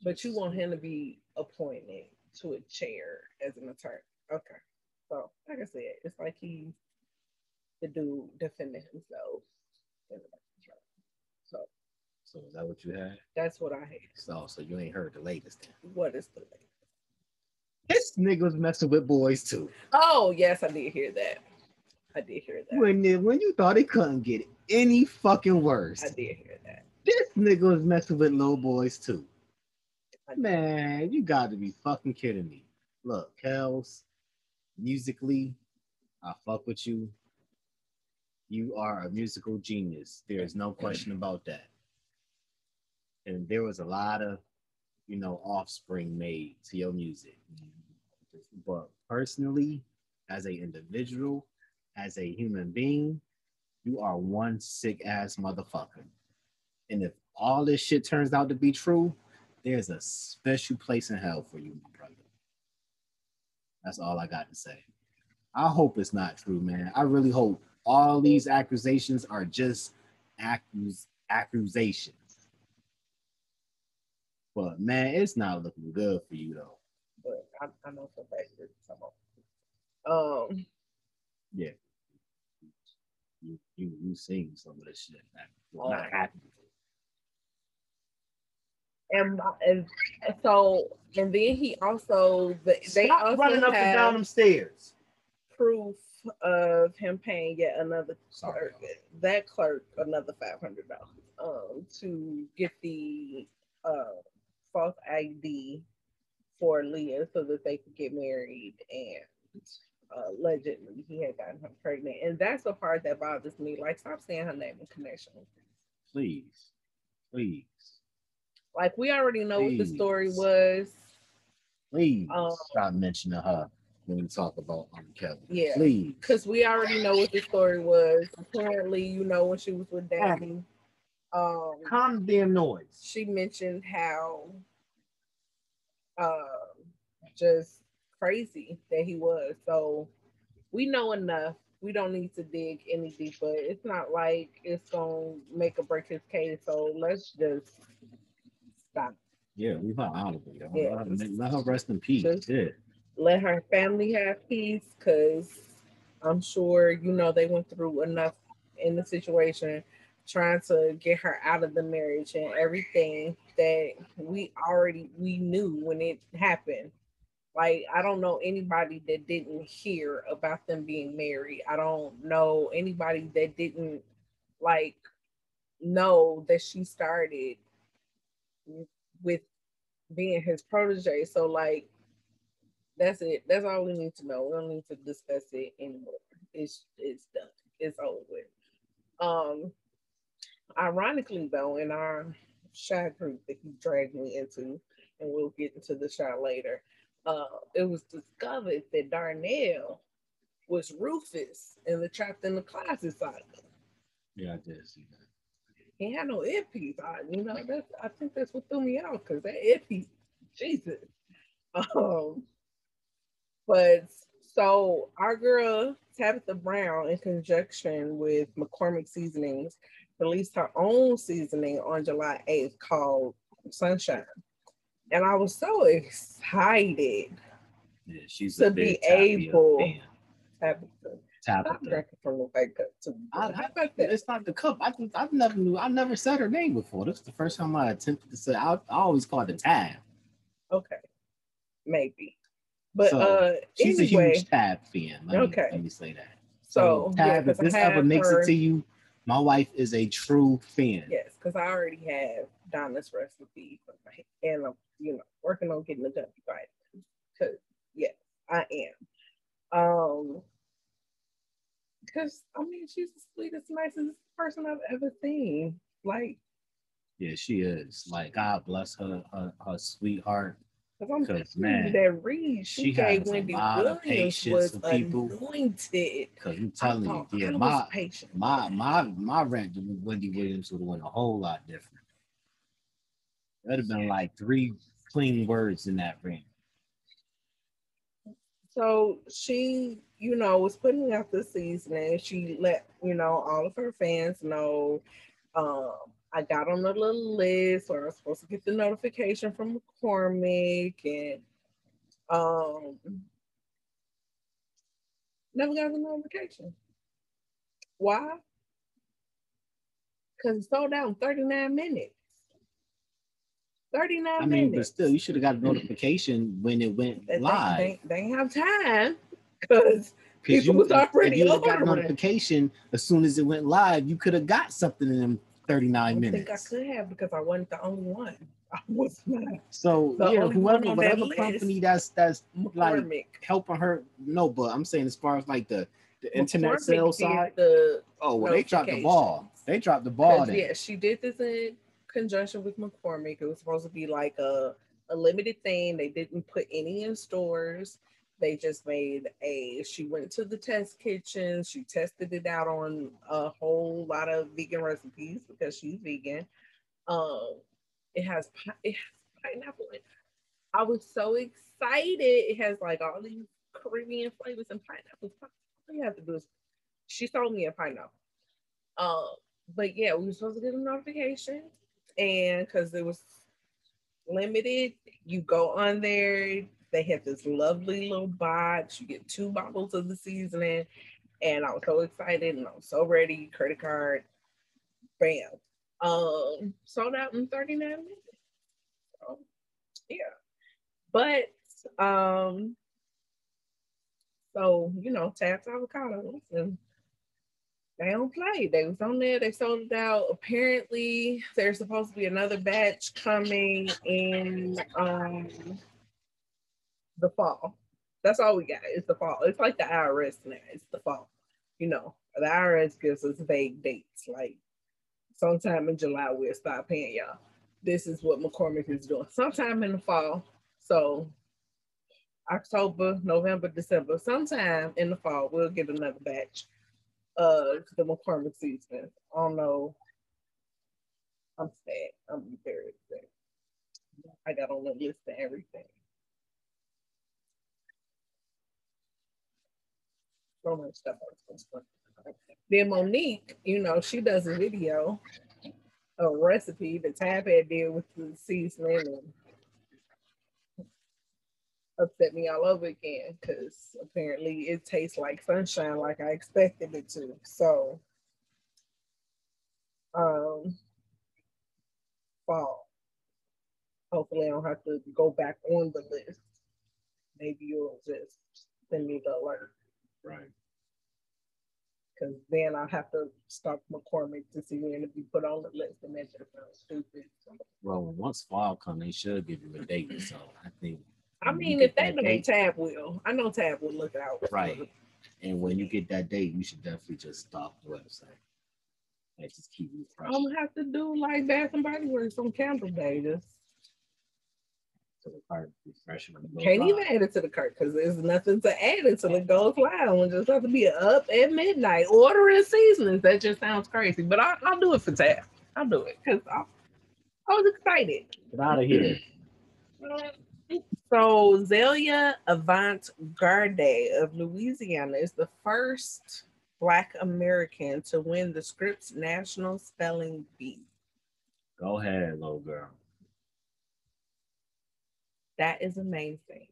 But you want him to be appointed to a chair as an attorney. Okay. So, like I said, it's like he's the dude defending himself. So, so is that what you had? That's what I had. So, so you ain't heard the latest. Then. What is the latest? This nigga was messing with boys too. Oh yes, I did hear that. I did hear that. When when you thought it couldn't get any fucking worse. I did hear that. This nigga was messing with little boys too. Man, you got to be fucking kidding me. Look, Kels, musically, I fuck with you. You are a musical genius. There's no question about that. And there was a lot of, you know, offspring made to your music. But personally, as an individual, as a human being, you are one sick ass motherfucker. And if all this shit turns out to be true, there's a special place in hell for you, my brother. That's all I got to say. I hope it's not true, man. I really hope all these accusations are just accus- accusations. But man, it's not looking good for you though. But I, I know for fact that some of um yeah. You you you sing some of this shit. I'm not happy and and so and then he also they Stop also running up and down them stairs. Proof of him paying yet another Sorry. clerk, that clerk another five hundred dollars um to get the uh false ID for Aaliyah so that they could get married and uh, allegedly he had gotten her pregnant. And that's the part that bothers me. Like stop saying her name in connection Please. Please. Like we already know Please. what the story was. Please um, stop mentioning her when we talk about um, Kelly. Yeah. Please. Because we already know what the story was. Apparently, you know, when she was with Daddy. Um calm the damn noise. She mentioned how uh, just crazy that he was. So we know enough. We don't need to dig any deeper. It's not like it's gonna make or break his case. So let's just stop. Yeah, leave her out of it. Yeah. Let, her, let her rest in peace. Just yeah. Let her family have peace because I'm sure you know they went through enough in the situation trying to get her out of the marriage and everything that we already we knew when it happened like i don't know anybody that didn't hear about them being married i don't know anybody that didn't like know that she started with being his protege. So like that's it. That's all we need to know. We don't need to discuss it anymore. It's it's done. It's over with. Um ironically though, in our shot group that he dragged me into, and we'll get into the shot later, uh, it was discovered that Darnell was Rufus in the Trapped in the Closet saga. Yeah, I did see that he had no earpiece. I, you know, that's I think that's what threw me out because that earpiece, Jesus. Um, but so our girl Tabitha Brown, in conjunction with McCormick Seasonings, released her own seasoning on July 8th called Sunshine. And I was so excited yeah, she's to be able Tabitha, Tabitha. from the cup. I, I it's not the cup. I I've never knew. I never said her name before. This is the first time I attempted to say. I, I always call it the tab. Okay, maybe, but so, uh, she's anyway, a huge tab fan. Let okay, me, let me say that. So, so tab, yeah, if this ever makes her, it to you, my wife is a true fan. Yes, because I already have Donna's recipe, and I'm you know working on getting the done right. Because yes, I am. Um, because I mean, she's the sweetest, nicest person I've ever seen. Like, Yeah, she is. Like God bless her, her, her sweetheart. Cause I'm 'Cause, telling you man, that read, she, she gave Wendy Williams was people. anointed. Cause I'm telling you, yeah, my patient. my my my rant to Wendy Williams would have went a whole lot different. That'd have been like three clean words in that ring. So she, you know, was putting out the season and she let, you know, all of her fans know. Um, I got on the little list where I was supposed to get the notification from McCormick and um never got the notification. Why? Because it sold out in 39 minutes. 39 I mean, but still, you should have got a notification when it went They- they- live. They, they ain't have time because Because people you, was already if you got ordering. notification as soon as it went live, you could have got something in them I 39 don't think I could have because I wasn't the only one. *laughs* I was not So The yeah, whoever, that whatever list. company that's that's *laughs* like helping her, no, but I'm saying as far as like the the internet sales side, The, oh well, they dropped the ball. They dropped the ball. Then. yeah, she did this in conjunction with McCormick. It was supposed to be like a, a limited thing. They didn't put any in stores. They just made a. She went to the test kitchen. She tested it out on a whole lot of vegan recipes because she's vegan. Um, it has it has pineapple. in it. I was so excited. It has like all these Caribbean flavors and pineapple. All you have to do is she sold me a pineapple. Um, but yeah, we were supposed to get a notification, and because it was limited, you go on there. They had this lovely little box. You get two bottles of the seasoning, and I was so excited and I was so ready. Credit card, bam, um, sold out in 39 minutes. So, yeah, but um, so you know, taps avocados and they don't play. They was on there. They sold it out. Apparently, there's supposed to be another batch coming in um the fall. That's all we got. It's the fall. It's like the IRS now. It's the fall. You know, the IRS gives us vague dates. Like sometime in July we'll start paying y'all. This is what McCormick is doing. Sometime in the fall. So October, November, December, sometime in the fall, we'll get another batch of the McCormick season. I don't know. I'm sad. I'm very sad. I got on the list of everything. Stuff. Was Then Monique, you know, she does a video, a recipe that Tab had did with the seasoning and upset me all over again because apparently it tastes like sunshine like I expected it to. So um fall. Hopefully I don't have to go back on the list. Maybe you'll just send me the alert Right. Because then I'll have to stop McCormick to see when to be put on the list and that just sounds stupid. Well, once fall come, they should give you a date. So I think, I mean, if they that don't, date- Tab will. I know Tab will look out. Right. and when you get that date, you should definitely just stop the website. Like just keep I'm refreshing. gonna have to do like Bath and Body Works on Candle Day. Just to the cart, it can't even add it to the cart because there's nothing to add until it goes live. We just have to be up at midnight ordering seasonings. That just sounds crazy, but I, I'll do it for Tab. I'll do it because I, I was excited. Get out of here. So Zaila Avant Garde of Louisiana is the first Black American to win the Scripps National Spelling Bee. Go ahead, little girl. That is amazing.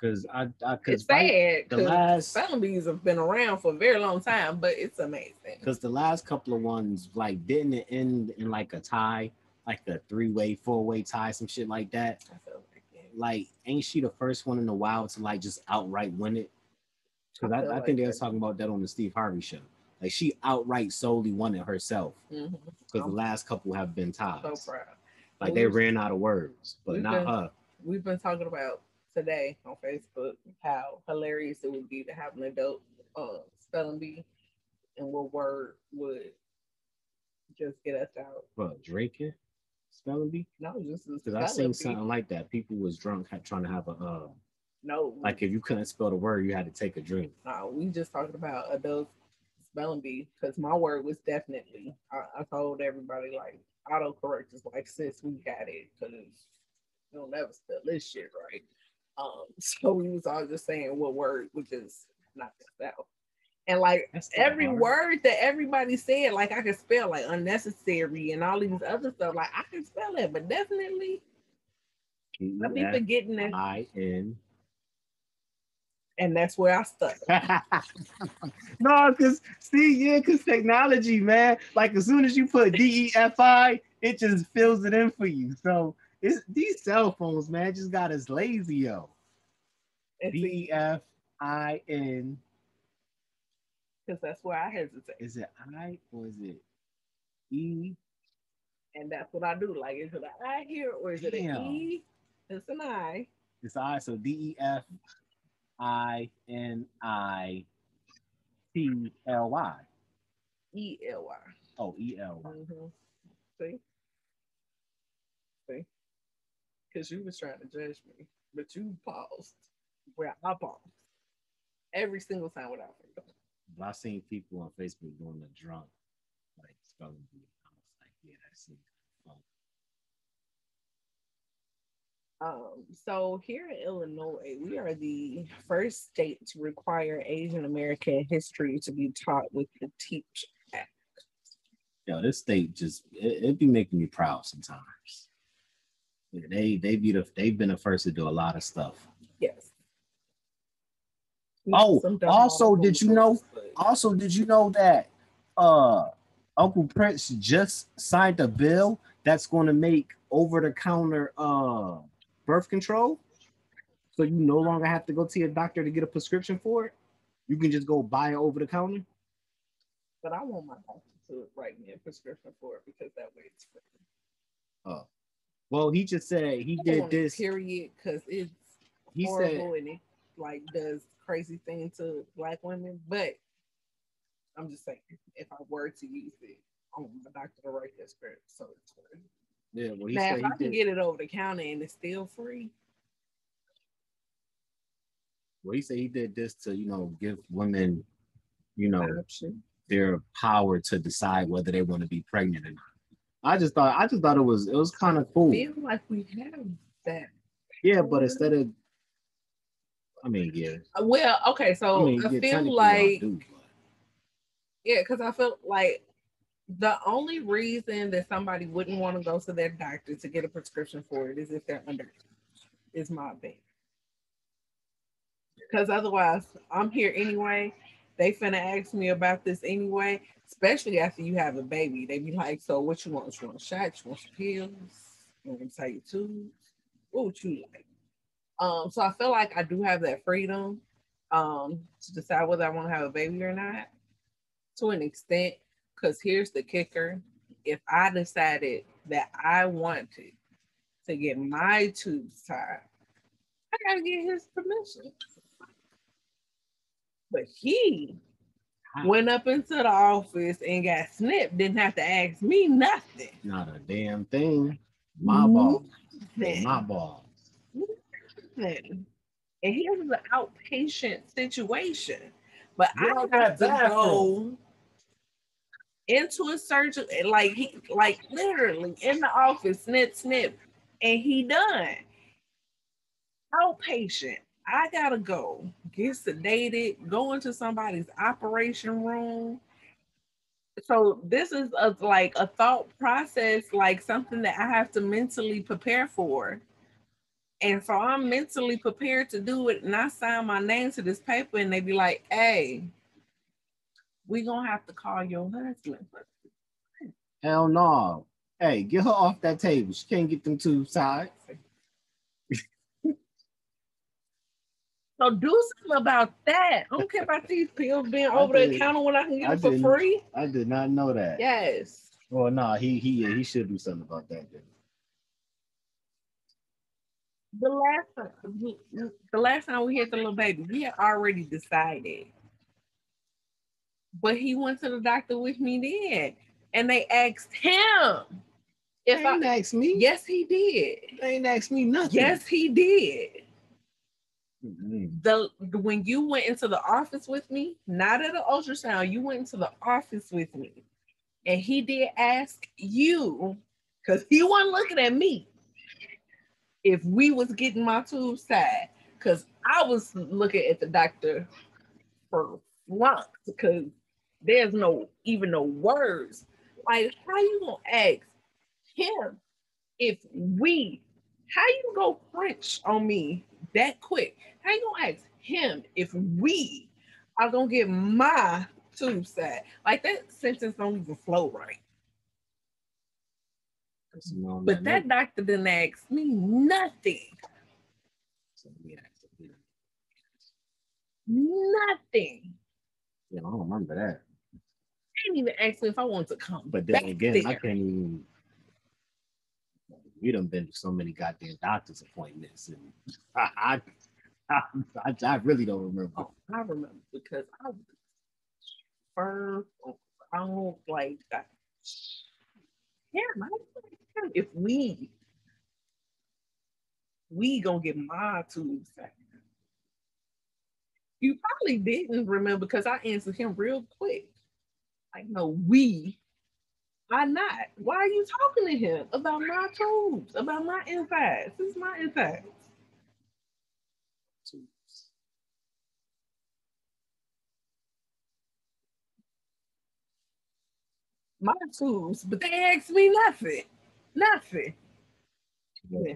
Cause I, I, cause It's sad the last, bees have been around for a very long time, but it's amazing. cause the last couple of ones like didn't it end in like a tie, like a three way, four way tie, some shit like that. I feel like it. Like, ain't she the first one in a while to like just outright win it? Cause I I, I, like think they was talking about that on the Steve Harvey show. Like she outright solely won it herself. Mm-hmm. Because I'm the last couple have been ties. so proud. Like they ran out of words, but we've not been- her. We've been talking about today on Facebook how hilarious it would be to have an adult uh, spelling bee and what word would just get us out. But drinking, spelling bee? No, just Because I seen something like that. People was drunk trying to have a uh, No, like if you couldn't spell the word, you had to take a drink. no, we just talking about adult spelling bee because my word was definitely. I, I told everybody like autocorrect is like sis, we got it because you'll never spell this shit right. Um, *laughs* so we was all just saying what word was just not spell. And like every hard. word that everybody said, like I could spell like unnecessary and all these other stuff, like I can spell it, but definitely I be forgetting that, I N. and that's where I stuck. *laughs* no, because see, yeah, because technology, man. Like as soon as you put D E F I, it just fills it in for you. So it's these cell phones, man, just got us lazy, yo. And D see, E F I N. because that's where I hesitate. Is it I or is it E? And that's what I do. Like, is it an I here or is it an E? It's an I. It's I. So D E F I N I T L Y. E L Y. Oh, E L Y. Mhm. See? See? Because you was trying to judge me, but you paused where I paused every single time without me. But I've seen people on Facebook doing the drunk, like spelling bee. I was like, yeah, that's it. Um, so here in Illinois, we are the first state to require Asian American history to be taught with the Teach Act. Yo, this state just it, it be making me proud sometimes. They they be the they've been the first to do a lot of stuff. Yes. Oh, also, did you know- Also, did you know that uh Uncle Prince just signed a bill that's going to make over the counter uh birth control? So you no longer have to go to your doctor to get a prescription for it. You can just go buy it over the counter. But I want my doctor to write me a prescription for it because that way it's free. Oh. Well, he just said he did this. period because it's He horrible said and it like does crazy things to black women. But I'm just saying, if I were to use it, I'm my doctor to write that script, so it's yeah, well he now, said if I can did, get it over the counter and it's still free, well, he said he did this to, you know, give women, you know, option. their power to decide whether they want to be pregnant or not. I just thought I just thought it was it was kind of cool. I feel like we have that. Yeah, but instead of I mean, yeah. Well, okay, so I I, yeah, feel like do, Yeah, because I feel like the only reason that somebody wouldn't want to go to their doctor to get a prescription for it is if they're under is my opinion. Because otherwise, I'm here anyway. They finna ask me about this anyway, especially after you have a baby. They be like, "So what you want? You want a shot? You want some pills? You want to take tubes? What would you like?" Um, so I feel like I do have that freedom um to decide whether I want to have a baby or not to an extent because here's the kicker if i decided that i wanted to get my tubes tied i gotta get his permission but he went up into the office and got snipped didn't have to ask me nothing not a damn thing. My ball. My ball. Nothing. and here's an outpatient situation but i have to go into a surgery, like he, like literally in the office, snip, snip, and he done. Outpatient. I gotta go get sedated, go into somebody's operation room. So this is a like a thought process, like something that I have to mentally prepare for. And so I'm mentally prepared to do it, and I sign my name to this paper, and they be like, "Hey, we gonna have to call your husband." Hell no. Hey, get her off that table. She can't get them two sides. So do something about that. I don't care about these pills being *laughs* I over the counter when I can get I them for free. I did not know that. Yes. Well, no, he he he should do something about that. Then. The last time, the last time we had the little baby, we had already decided. But he went to the doctor with me then, and they asked him If they I, asked me. Yes, he did. They ain't asked me nothing. Yes, he did. Mm-hmm. The when you went into the office with me, not at the ultrasound, you went into the office with me, and he did ask you because he wasn't looking at me if we was getting my tube side because I was looking at the doctor for once because there's no even no words. Like, how you gonna ask him if we? How you go French on me that quick? How ain't gonna ask him if we are gonna get my tube set? Like that sentence don't even flow right. But that doctor didn't ask me nothing. Nothing. Yeah, I don't remember that. He didn't even ask me if I wanted to come. But then again, there. I can't even. We done been to so many goddamn doctor's appointments, and *laughs* I, I, *laughs* I, I really don't remember. Oh, I remember because I was first. I don't like my if we we gonna get my tubes. You probably didn't remember because I answered him real quick. Like, no, we are not. Why are you talking to him about my tubes, about my insides? This is my insides. My tubes, but they asked me nothing. Nothing. Yeah.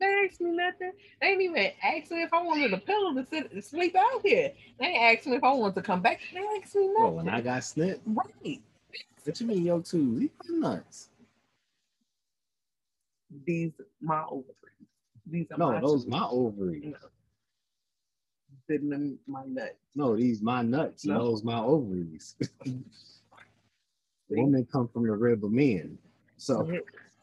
They asked me nothing. They ain't even asked me if I wanted a pillow to sit to sleep out here. They asked me if I wanted to come back. They asked me nothing. Well, when I got snipped, right? What you mean, yo, too? These nuts. These my ovaries. These are no, my those my ovaries. No. Sitting my nuts. No, these my nuts. No. Those my ovaries. *laughs* Women come from the rib of men. So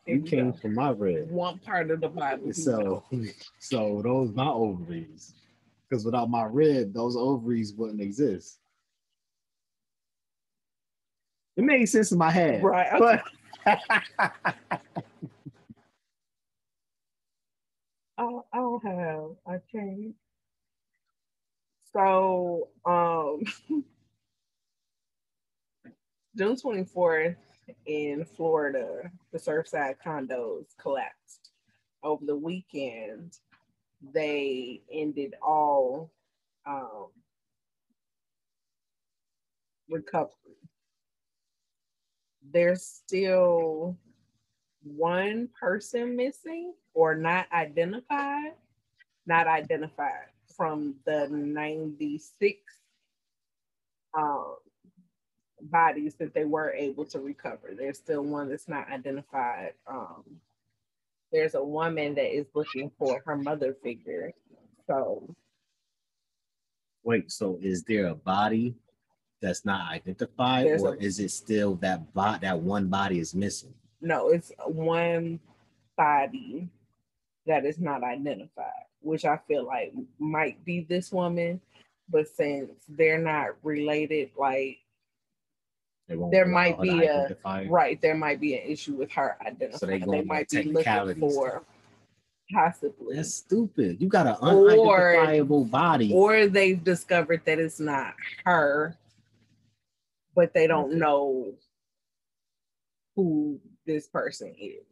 you came go. from my rib. One part of the body. So, *laughs* so those my ovaries. Because without my rib, those ovaries wouldn't exist. It made sense in my head. Right. Okay. But I, I don't have. I can't. So um *laughs* June 24th in Florida, the Surfside condos collapsed. Over the weekend, they ended all um, recovery. There's still one person missing or not identified, not identified from the 96 um, bodies that they were able to recover. There's still one that's not identified. Um, there's a woman that is looking for her mother figure. So, wait, so is there a body that's not identified, or a, is it still that bot that one body is missing? No, it's one body that is not identified, which I feel like might be this woman, but since they're not related, like there might be a right. There might be an issue with her identifying. So they, they might be looking for possibly. That's stupid. You got an unidentifiable or, body, or they've discovered that it's not her, but they don't okay. know who this person is.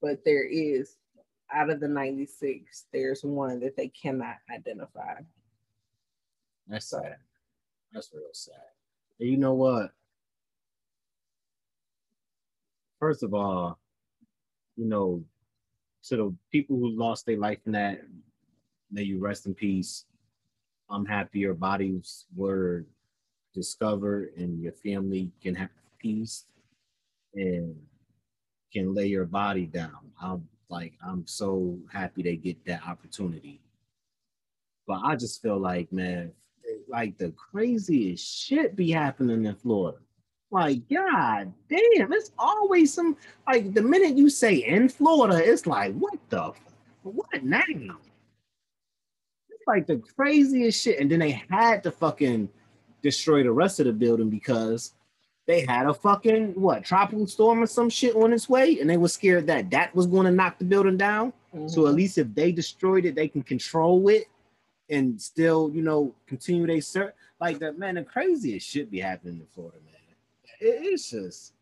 But there is out of the 96, there's one that they cannot identify. That's sad. That's real sad you know what? First of all, you know, to the people who lost their life in that, may you rest in peace. I'm happy your bodies were discovered and your family can have peace and can lay your body down. I'm like, I'm so happy they get that opportunity. But I just feel like, man, like the craziest shit be happening in Florida. Like, God damn, it's always some like the minute you say in Florida, it's like, what the what name? It's like the craziest shit. And then they had to fucking destroy the rest of the building because they had a fucking what tropical storm or some shit on its way, and they were scared that that was going to knock the building down. Mm-hmm. So at least if they destroyed it, they can control it and still, you know, continue they search. Like that, man, the craziest shit be happening in Florida, man. It, it's just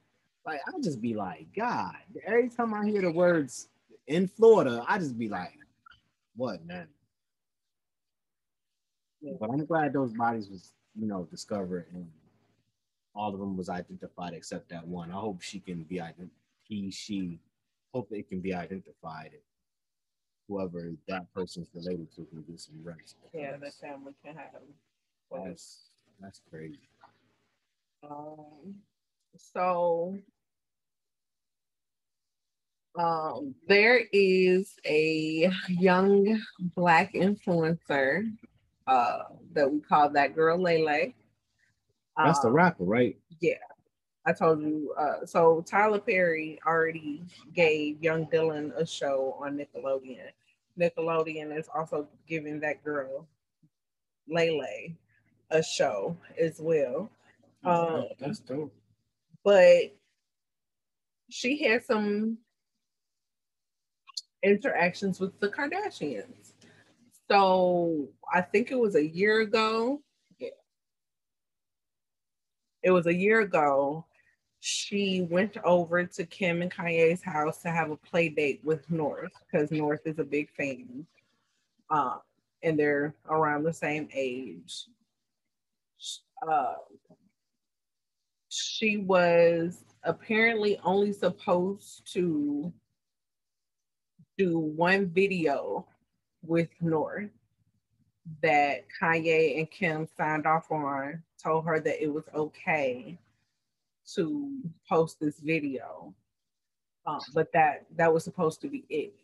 like I'll just be like, God, every time I hear the words in Florida, I just be like, what, man? But I'm glad those bodies was, you know, discovered and all of them was identified except that one. I hope she can be identified. He, she, hope they can be identified. Whoever that person's related to can get some rest. Yeah, the family can have. That's that's crazy. Um, so um, there is a young black influencer uh, that we call that girl Lay Lay. That's the um, rapper, right? Yeah. I told you. Uh, so Tyler Perry already gave Young Dylan a show on Nickelodeon. Nickelodeon is also giving that girl, Lay Lay, a show as well. Um, That's dope. But she had some interactions with the Kardashians. So I think it was a year ago. It was a year ago. She went over to Kim and Kanye's house to have a play date with North because North is a big fan. Uh, and they're around the same age. Uh, she was apparently only supposed to do one video with North that Kanye and Kim signed off on, told her that it was okay to post this video. Um, but that that was supposed to be it.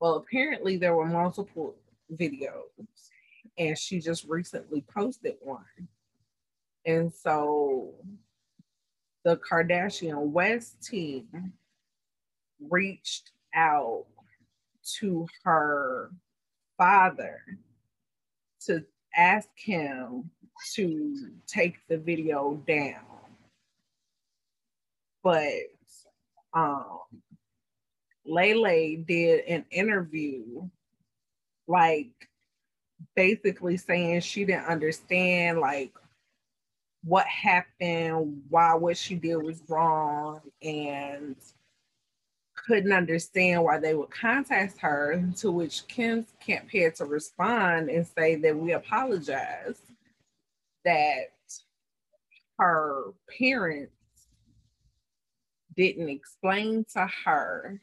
Well, apparently there were multiple videos, and she just recently posted one. And so the Kardashian West team reached out to her father to ask him to take the video down. But um Lay Lay did an interview like basically saying she didn't understand like what happened, why what she did was wrong, and couldn't understand why they would contact her, to which Kim can't pay to respond and say that we apologize that her parents didn't explain to her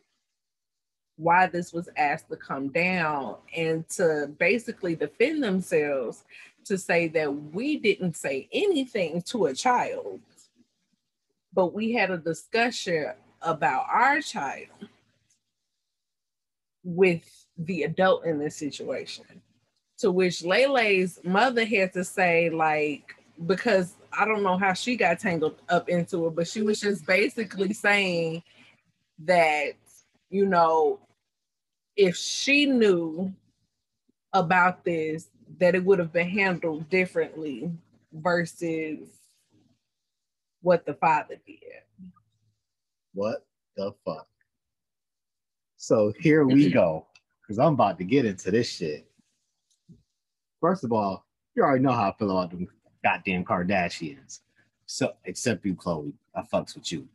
why this was asked to come down and to basically defend themselves to say that we didn't say anything to a child, but we had a discussion about our child with the adult in this situation. To which Lay Lay's mother had to say, like, because I don't know how she got tangled up into it, but she was just basically saying that, you know, if she knew about this, that it would have been handled differently versus what the father did. What the fuck? So here we go, because I'm about to get into this shit. First of all, you already know how I feel about them goddamn Kardashians. So, except you, Khloe, I fucks with you.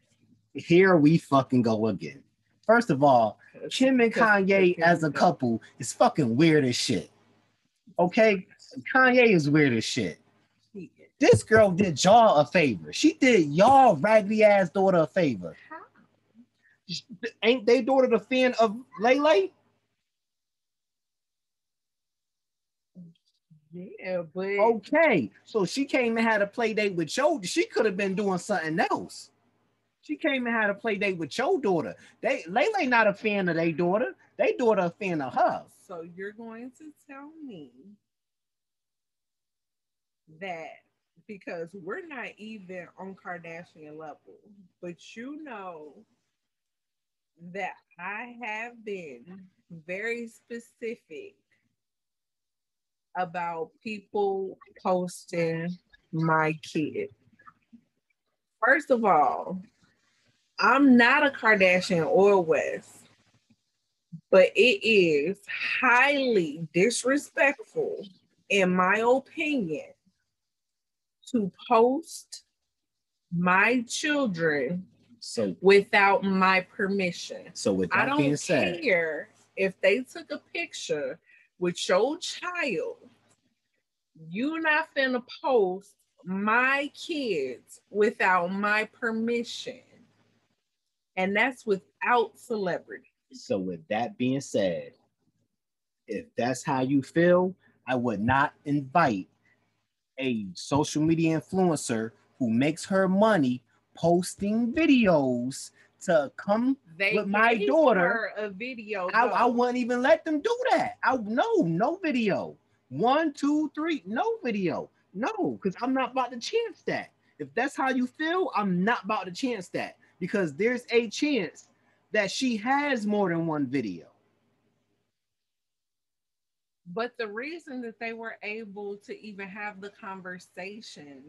Here we fucking go again. First of all, Kim and Kanye as a couple is fucking weird as shit. Okay, Kanye is weird as shit. This girl did y'all a favor. She did y'all raggedy ass daughter a favor. Ain't they daughter the fan of Lay Lay? Yeah, but okay. So she came and had a play date with your. She could have been doing something else. She came and had a play date with your daughter. They Lay Lay not a fan of their daughter. They daughter a fan of her. So you're going to tell me that because we're not even on Kardashian level, but you know that I have been very specific about people posting my kid. First of all, I'm not a Kardashian or West, but it is highly disrespectful, in my opinion, to post my children So without my permission. so with I that being don't said, care if they took a picture with your child. You're not finna post my kids without my permission. And that's without celebrity. so with that being said, if that's how you feel, I would not invite a social media influencer who makes her money posting videos to come They With my daughter, a video. I, I wouldn't even let them do that. I no, no video. One, two, three, no video. No, because I'm not about to chance that. If that's how you feel, I'm not about to chance that because there's a chance that she has more than one video. But the reason that they were able to even have the conversation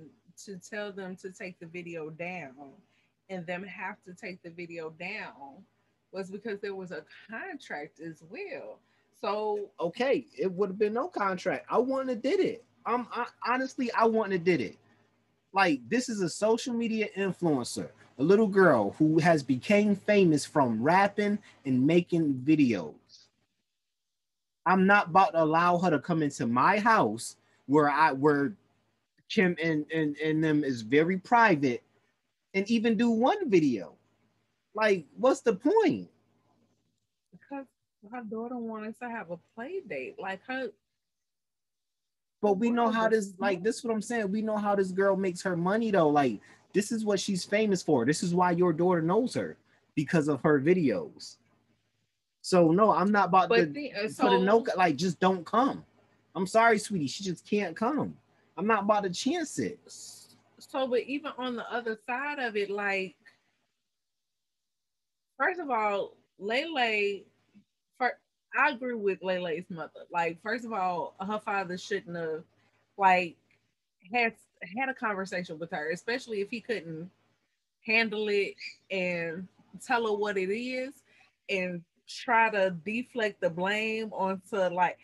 to tell them to take the video down and them have to take the video down was because there was a contract as well. So Okay, it would have been no contract. I wouldn't have did it. Um, I, honestly, I wouldn't have did it. Like this is a social media influencer, a little girl who has became famous from rapping and making videos. I'm not about to allow her to come into my house where I where Kim and and, and them is very private and even do one video. Like, what's the point? because her daughter wanted to have a play date, like her But we know how this like this is what I'm saying. We know how this girl makes her money though. Like this is what she's famous for. This is why your daughter knows her because of her videos. So no, I'm not about but to the, uh, put a no like just don't come. I'm sorry, sweetie. She just can't come. I'm not about to chance it. so but even on the other side of it, like first of all, Lay Lay, for I agree with Lay Lay's mother. Like, first of all, her father shouldn't have like had had a conversation with her, especially if he couldn't handle it and tell her what it is and try to deflect the blame onto like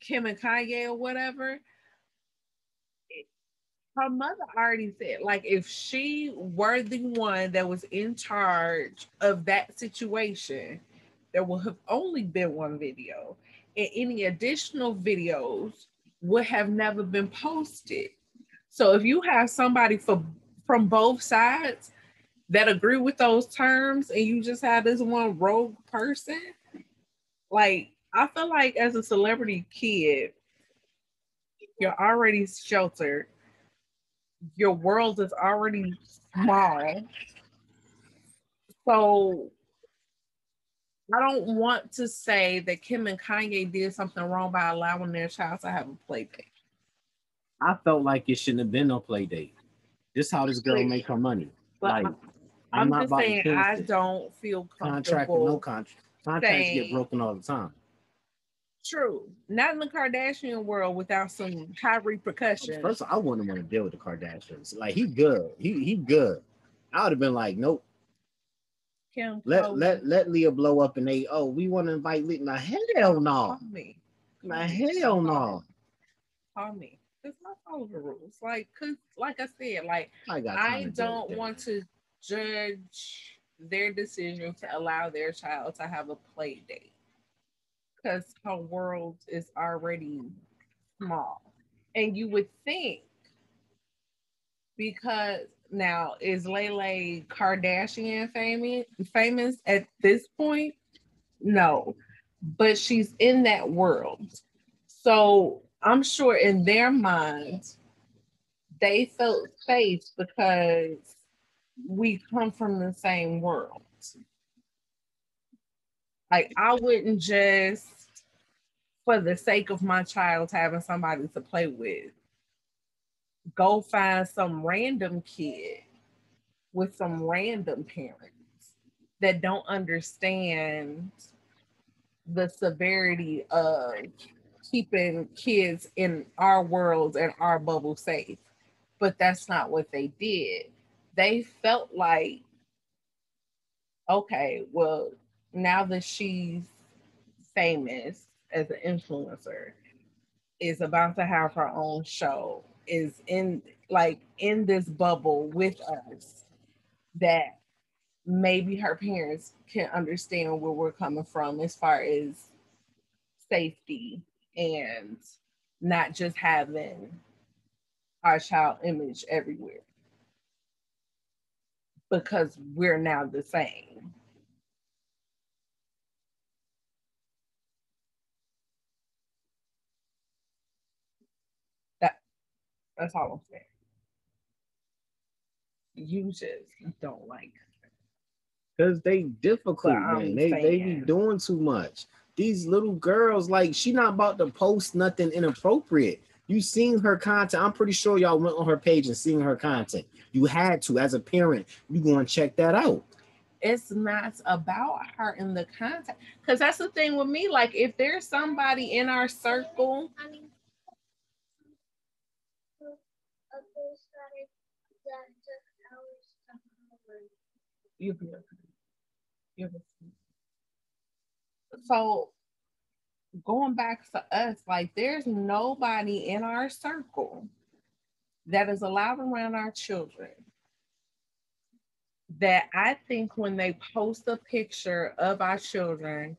Kim and Kanye or whatever. Her mother already said, like, if she were the one that was in charge of that situation, there would have only been one video, and any additional videos would have never been posted. So if you have somebody for from both sides that agree with those terms and you just have this one rogue person, like I feel like as a celebrity kid, you're already sheltered. Your world is already small. So I don't want to say that Kim and Kanye did something wrong by allowing their child to have a play date. I felt like it shouldn't have been no play date. This how this girl make her money. But like I'm, I'm, just saying I don't feel contract no comfortable. contract. Contracts get broken all the time. True. Not in the Kardashian world without some high repercussions. First, of all, I wouldn't want to deal with the Kardashians. Like he good. He he good. I would have been like, nope. Kim, Let Khloe, let let Leah blow up and they oh we want to invite Leah. Now hell no. call me. Now hell no. Call me. It's not follow the rules. Like, cause like I said, like I. I don't want to judge their decision to allow their child to have a play date because her world is already small. And you would think because now is Lay Lay Kardashian famous famous at this point? No, but she's in that world. So I'm sure in their minds, they felt safe because we come from the same world. Like I wouldn't just for the sake of my child having somebody to play with, go find some random kid with some random parents that don't understand the severity of keeping kids in our world and our bubble safe. But that's not what they did. they felt like, okay, well, now that she's famous as an influencer, is about to have her own show, is in like in this bubble with us, that maybe her parents can understand where we're coming from as far as safety and not just having our child image everywhere because we're now the same. That's all I'm saying. You just don't like Cause they difficult, man. They they be doing too much. These little girls, like she not about to post nothing inappropriate. You seen her content. I'm pretty sure y'all went on her page and seen her content. You had to, as a parent, you go and check that out. It's not about her in the content. Because that's the thing with me. Like, if there's somebody in our circle. You'll be so going back to us, like there's nobody in our circle that is allowed around our children that I think when they post a picture of our children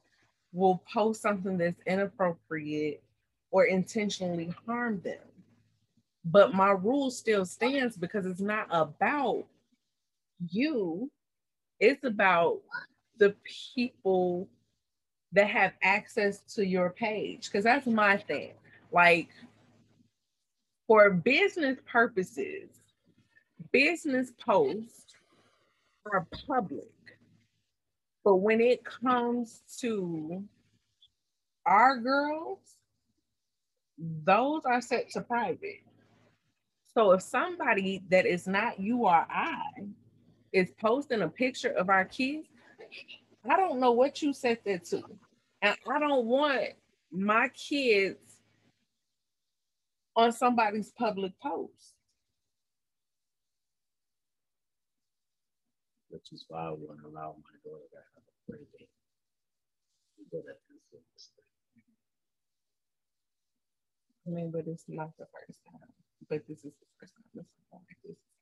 will post something that's inappropriate or intentionally harm them. But my rule still stands because it's not about you, it's about the people that have access to your page because that's my thing. Like for business purposes business posts are public. But when it comes to our girls those are set to private. So if somebody that is not you or i is posting a picture of our kids I don't know what you set that to. And I don't want my kids on somebody's public post. Which is why I to allow my daughter to have a great day. I mean, but it's not the first time. But this is the first time. This is like this.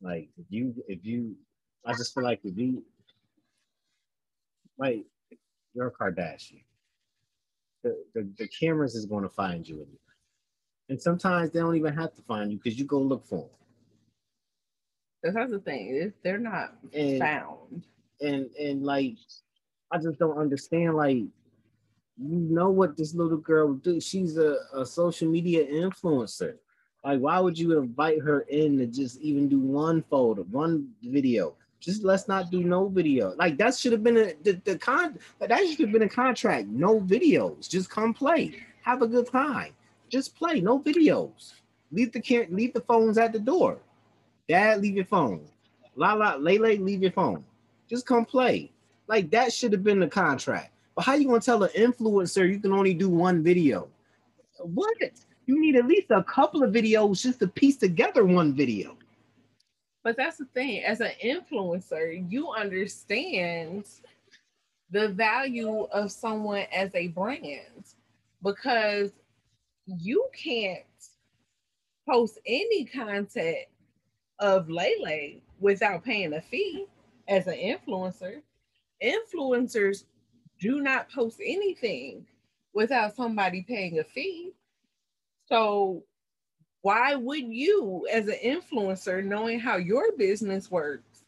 Like if you if you I just feel like if you like you're a Kardashian, the, the, the cameras is going to find you anyway. And sometimes they don't even have to find you because you go look for them. That's the thing. They're not and, found. And and like I just don't understand like you know what this little girl do. She's a, a social media influencer. Like, why would you invite her in to just even do one photo, one video? Just let's not do no video. Like that should have been a the, the con that should have been a contract. No videos. Just come play. Have a good time. Just play. No videos. Leave the can leave the phones at the door. Dad, leave your phone. La la Lay Lay, leave your phone. Just come play. Like that should have been the contract. But how you gonna tell an influencer you can only do one video? What? You need at least a couple of videos just to piece together one video. But that's the thing, as an influencer, you understand the value of someone as a brand because you can't post any content of Lay Lay without paying a fee as an influencer. Influencers do not post anything without somebody paying a fee. So why would you, as an influencer, knowing how your business works,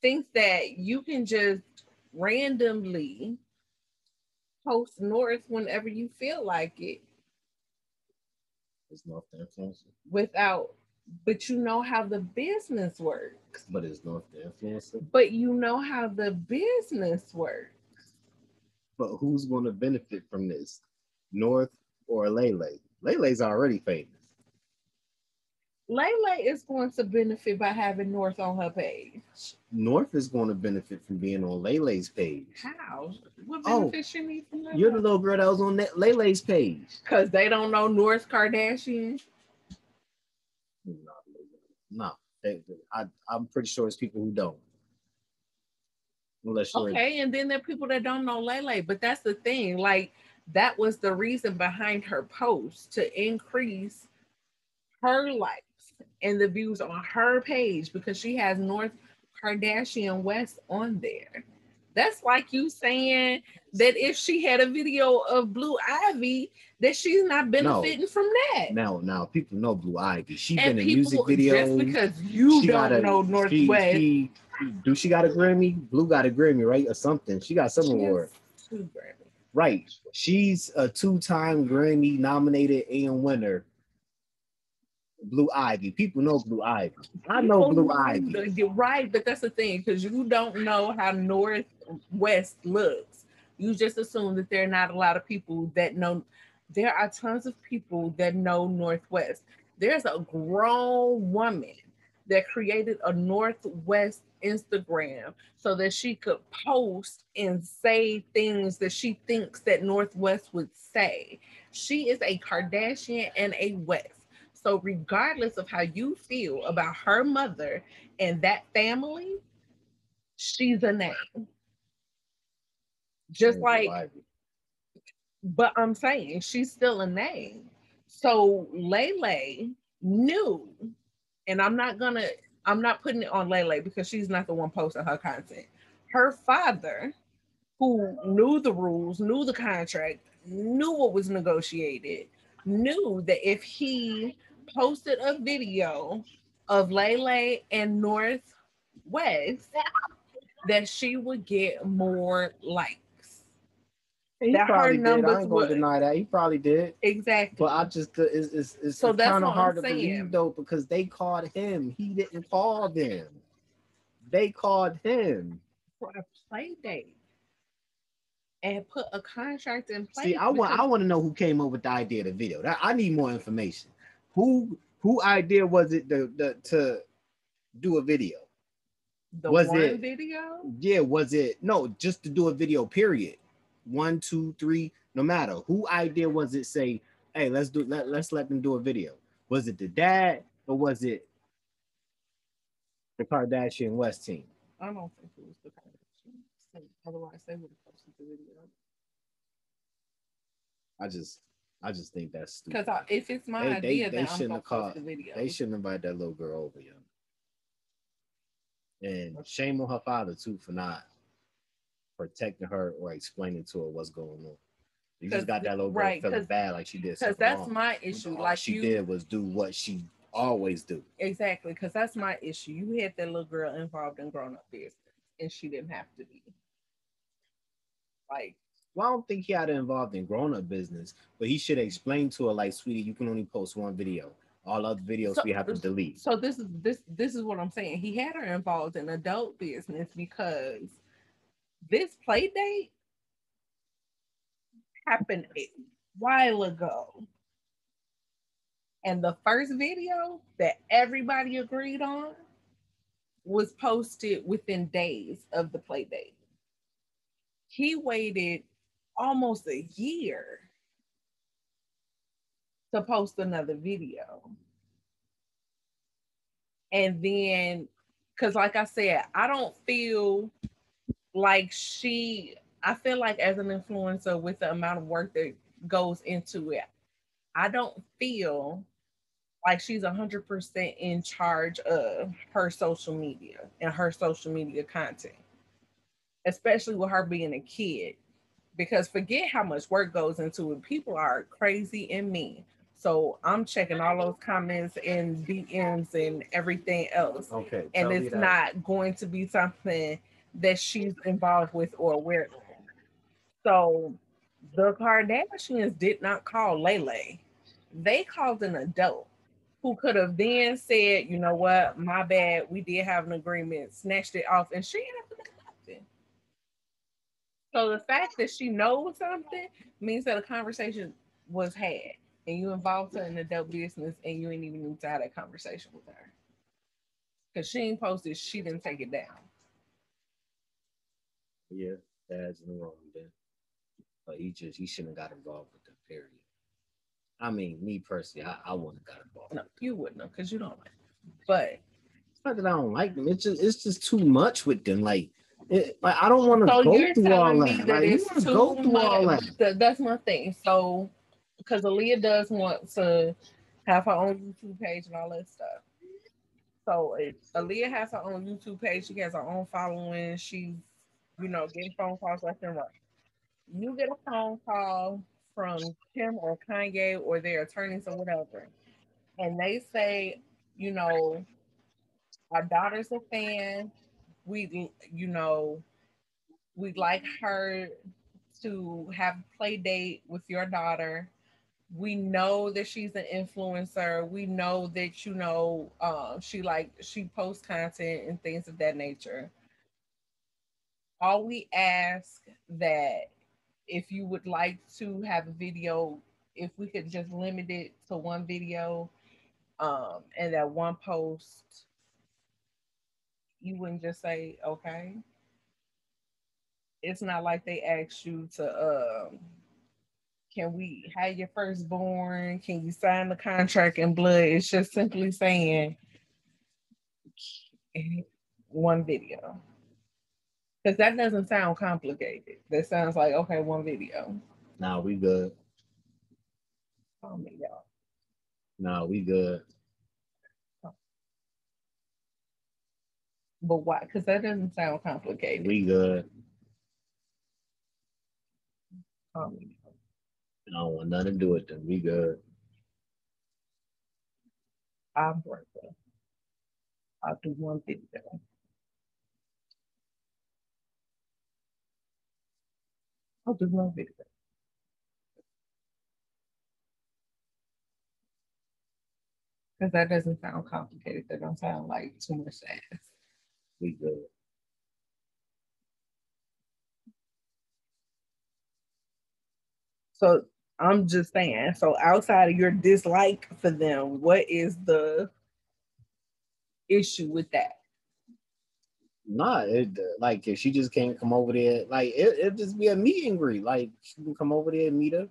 think that you can just randomly post North whenever you feel like it? It's North the influencer. Without, but you know how the business works. But it's North the influencer. But you know how the business works. But who's going to benefit from this? North or Lay Lay? Lay Lay's already famous. Lay Lay is going to benefit by having North on her page. North is going to benefit from being on Lay Lay's page. How? What benefit oh, she need from Lay Lay? You're the little girl that was on Lay Lay's page. Because they don't know North Kardashian. No, No, they, I, I'm pretty sure it's people who don't. Unless Okay, and then there are people that don't know Lay Lay, but that's the thing. Like that was the reason behind her post to increase her likes and the views on her page because she has North Kardashian West on there. That's like you saying that if she had a video of Blue Ivy, that she's not benefiting from that. now, now people know Blue Ivy. She and been in music videos. just because you don't a- know she- North West, she- do she got a Grammy? Blue got a Grammy, right? Or something. She got some she award. two Grammys. Right. She's a two-time Grammy nominated and winner. Blue Ivy. People know Blue Ivy. I know People Blue Ivy. the- You're right, but that's the thing because you don't know how North West looks. You just assume that there are not a lot of people that know. There are tons of people that know North West. There's a grown woman that created a North West Instagram so that she could post and say things that she thinks that North West would say. She is a Kardashian and a West. So, regardless of how you feel about her mother and that family, she's a name. Just like, but I'm saying she's still a name. So, Lay Lay knew, and I'm not gonna, I'm not putting it on Lay Lay because she's not the one posting her content. Her father, who knew the rules, knew the contract, knew what was negotiated, knew that if he posted a video of Lay Lay and North West, that she would get more likes. He that probably did. I ain't would- gonna deny that. He probably did. Exactly. But I just uh, it's it's, it's So kind of what I'm hard to saying. believe though because they called him. He didn't call them. They called him. for a play date and put a contract in place. See, I want I want to know who came up with the idea of the video. That I need more information. Who who idea was it the, the to do a video? the was one it- video. Yeah, was it no just to do a video? Period. One, two, three. No matter who idea was it. Say, hey, let's do let let's let them do a video. Was it the dad or was it the Kardashian West team? I don't think it was the Kardashians. Otherwise, they would have posted the video. I just I just think that's stupid. Because if it's my They- they- idea, they then I'm shouldn't have called- the video. They shouldn't invite that little girl over, young. And shame on her father too for not protecting her or explaining to her what's going on. You just got that little girl right, feeling bad like she did Because that's wrong. my issue. All Like she you, did was do what she always do. exactly. Because that's my issue. You had that little girl involved in grown up business, and she didn't have to be. Like, Well, I don't think he had her involved in grown up business, but he should explain to her like, sweetie, you can only post one video. All other videos So- we have to delete. So this is this this is what I'm saying. He had her involved in adult business because this play date happened a while ago. And the first video that everybody agreed on was posted within days of the play date. He waited almost a year to post another video. And then, because like I said, I don't feel like she, I feel like as an influencer with the amount of work that goes into it, I don't feel like she's 100% in charge of her social media and her social media content, especially with her being a kid. Because forget how much work goes into it. People are crazy and mean. So I'm checking all those comments and DMs and everything else. Okay. And it's not going to be something that she's involved with or aware of. So the Kardashians did not call Lay Lay. They called an adult who could have then said, you know what, my bad, we did have an agreement, snatched it off, and she have to nothing. So the fact that she knows something means that a conversation was had and you involved her in adult business and you ain't even need to have that conversation with her. Cause she ain't posted, she didn't take it down. Yeah, dad's in the wrong then. But he just he shouldn't have got involved with them, period. I mean, me personally, I, I wouldn't have got involved. No, you wouldn't have, because you don't like But it's not that I don't like them. It's just it's just too much with them. Like, it, like I don't want to so go through all that. that Like, you it's want to too go through all much. that. That's my thing. So because Aaliyah does want to have her own YouTube page and all that stuff. So Aaliyah has her own YouTube page, she has her own following, she's you know getting phone calls left and right. You get a phone call from Kim or Kanye or their attorneys or whatever, and they say, you know, our daughter's a fan. We, you know, we'd like her to have play date with your daughter. We know that she's an influencer. We know that you know uh, she like she posts content and things of that nature. All we ask that if you would like to have a video, if we could just limit it to one video, um, and that one post, you wouldn't just say okay. It's not like they asked you to um can we have your firstborn? Can you sign the contract in blood? It's just simply saying one video because that doesn't sound complicated that sounds like okay one video Nah, we good. oh my god Nah, we good. but why because that doesn't sound complicated We good. Oh my God. I don't want nothing to do with them. We good. i'm Bertha. i'll do one video i'll do one video Because that doesn't sound complicated. That don't sound like too much to ask. We good. So I'm just saying. So outside of your dislike for them, what is the issue with that? Nah, it like if she just can't come over there, like it it just be a meet and greet. Like she can come over there and meet her,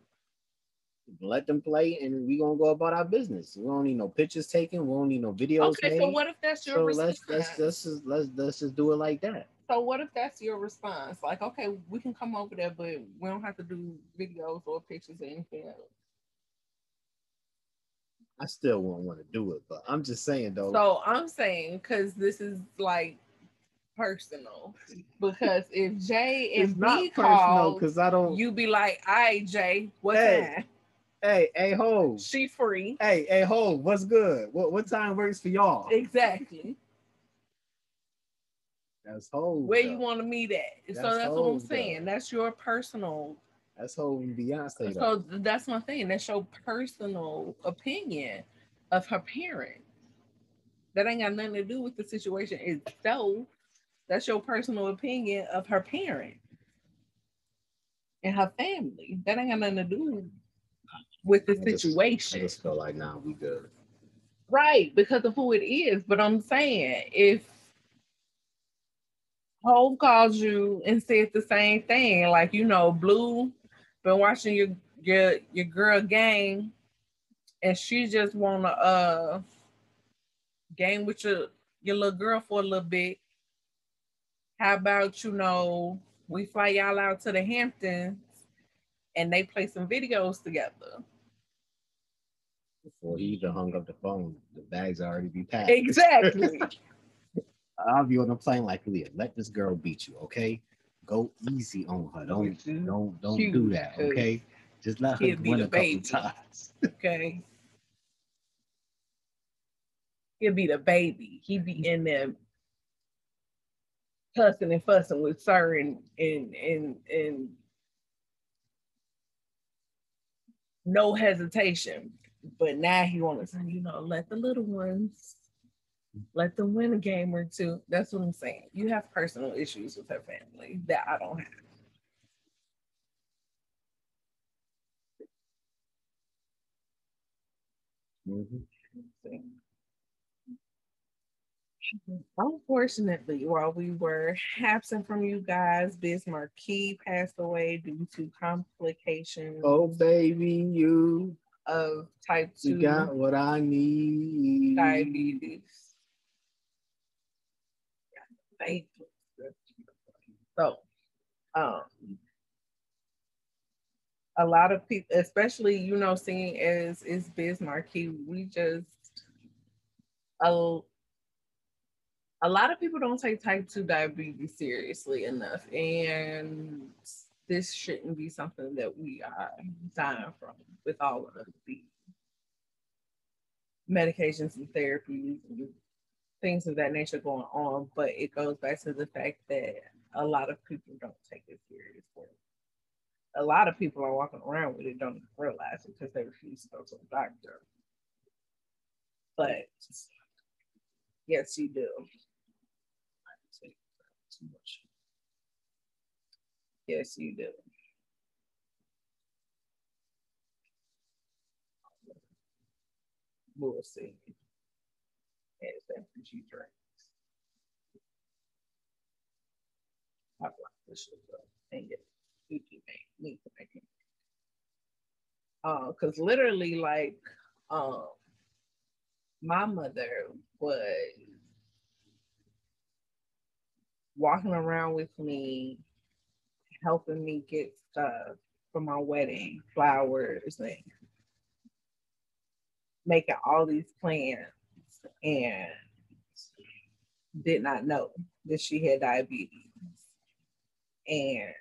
let them play, and we gonna go about our business. We don't need no pictures taken. We don't need no videos okay, made. so what if that's your So response? let's let's let's just let's let's just do it like that. so what if that's your response? Like, okay, we can come over there, but we don't have to do videos or pictures or anything else. I still won't want to do it, but I'm just saying though. So I'm saying because this is like personal. Because if Jay *laughs* and not B because I don't. you be like, "All right, Jay, what's Hey. time? hey, hey, ho, She free." hey, hey, ho, what's good? What what time works for y'all? Exactly. That's ho. Where you want to meet at. so That's that's what I'm old, though. saying. That's your personal. That's Hov and Beyonce. though. So that's my thing. That's your personal opinion of her parents. That ain't got nothing to do with the situation itself. That's your personal opinion of her parent and her family. That ain't got nothing to do with the I just- situation. I just feel like now we good. Right, because of who it is. But I'm saying if Hov calls you and says the same thing, like you know, Blue been watching your your your girl game, and she just wanna uh game with your your little girl for a little bit. How about you know we fly y'all out to the Hamptons and they play some videos together. Before he even hung up the phone, the bags already be packed. Exactly. *laughs* I'll be on the plane like Leah. Let this girl beat you, okay? Go easy on her. Don't don't don't do that, okay? Just let her win the a couple baby. times. *laughs* Okay. He'll be the baby. He be in there cussing and fussing with Sir and and and and no hesitation. But now he wants to, you know, let the little ones let them win a game or two. That's what I'm saying. You have personal issues with her family that I don't have. Mhm. Unfortunately, while we were absent from you guys, Biz Markie passed away due to complications. Oh baby, you of type two You got what I need. diabetes. Thank you. So, um, a lot of people, especially you know, seeing as is Biz Bismarcky, we just a, a lot of people don't take type two diabetes seriously enough, and this shouldn't be something that we are dying from with all of the medications and therapies and things of that nature going on. But it goes back to the fact that a lot of people don't take it serious. A lot of people are walking around with it, don't realize it because they refuse to go to a doctor. But yes, you do. Too much. Yes, you do. We'll see. As that she drinks. I like this get Gucci made, need to make it. Uh, cause literally like, um, my mother was walking around with me, helping me get stuff for my wedding, flowers and making all these plans and did not know that she had diabetes. And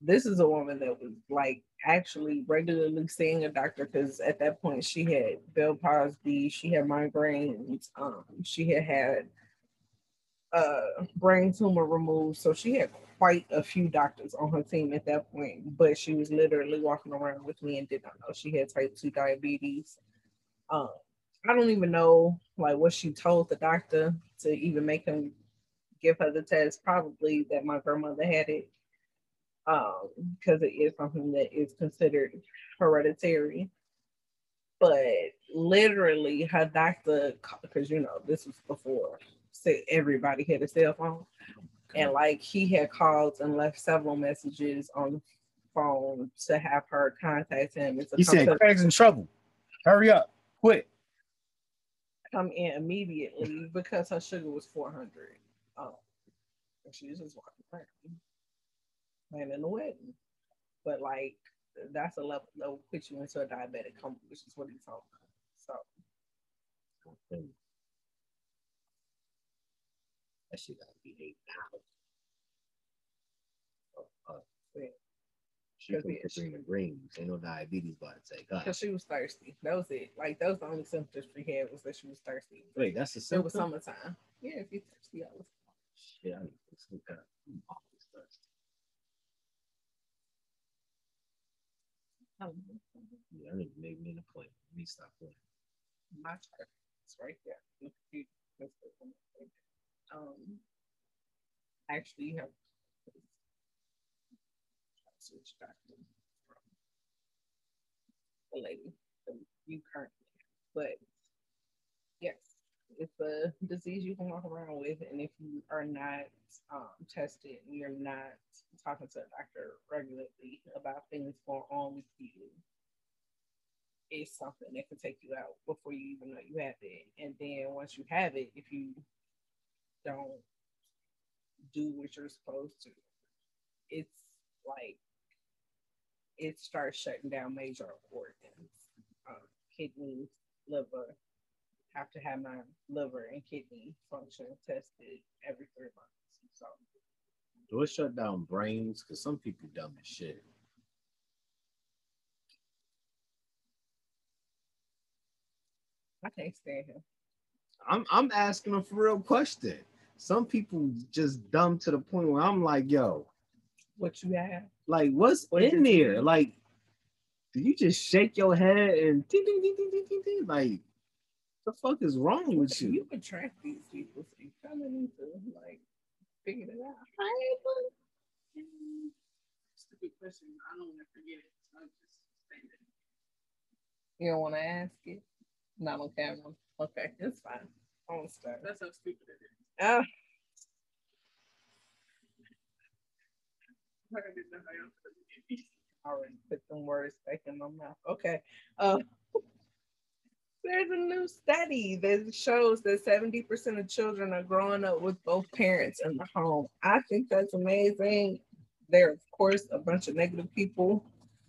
this is a woman that was like actually regularly seeing a doctor because at that point she had Bill Cosby, she had migraines, um, she had had uh brain tumor removed, so she had quite a few doctors on her team at that point. But she was literally walking around with me and did not know she had type two diabetes. Um, I don't even know like what she told the doctor to even make him give her the test. Probably that my grandmother had it um, because it is something that is considered hereditary. But literally, her doctor, because you know, this was before say everybody had a cell phone, and like he had called and left several messages on the phone to have her contact him. He said, Craig's in trouble. Hurry up, quick. come in immediately because her sugar was 400. Oh, and she was just walking around, planning the wedding. But like, that's a level that will put you into a diabetic coma, which is what he's talking about. So, That gotta be eight dollars. Uh, She Cause from yeah, Greens. Ain't no diabetes about to take us. because she was thirsty. That was it. Like, that was the only symptoms she had was that she was thirsty. Wait, that's the It was summertime. Yeah, if you're thirsty, all the Shit, I need some kind. I'm always thirsty. time. Yeah, I need to make me an appointment. Let me stop playing. my chart. It's right there. Um, actually, have switch doctor from the lady that you currently have. But yes, it's a disease you can walk around with, and if you are not um, tested and you're not talking to a doctor regularly about things going on with you, it's something that can take you out before you even know you have it. And then once you have it, if you don't do what you're supposed to, it's like it starts shutting down major organs, um, kidneys, liver. Have to have my liver and kidney function tested every three months. So Do it shut down brains? Because some people dumb as shit. I can't stand him. I'm I'm asking a for real question. Some people just dumb to the point where I'm like, yo, What you have? like what's What in is it? there? Like, do you just shake your head and ding ding ding ding ding ding ding? Like, the fuck is wrong with you? You attract these people, so you kind of need to like figure it out. Hey, but Stupid question. I don't want to forget it. So I'm just saying it. you don't want to ask it. Not on camera. Okay, it's fine. I won't start. That's how stupid it is. Like I already put them words back in my mouth. Okay. Uh, There's a new study that shows that 70% of children are growing up with both parents in the home. I think that's amazing. There, are, of course, a bunch of negative people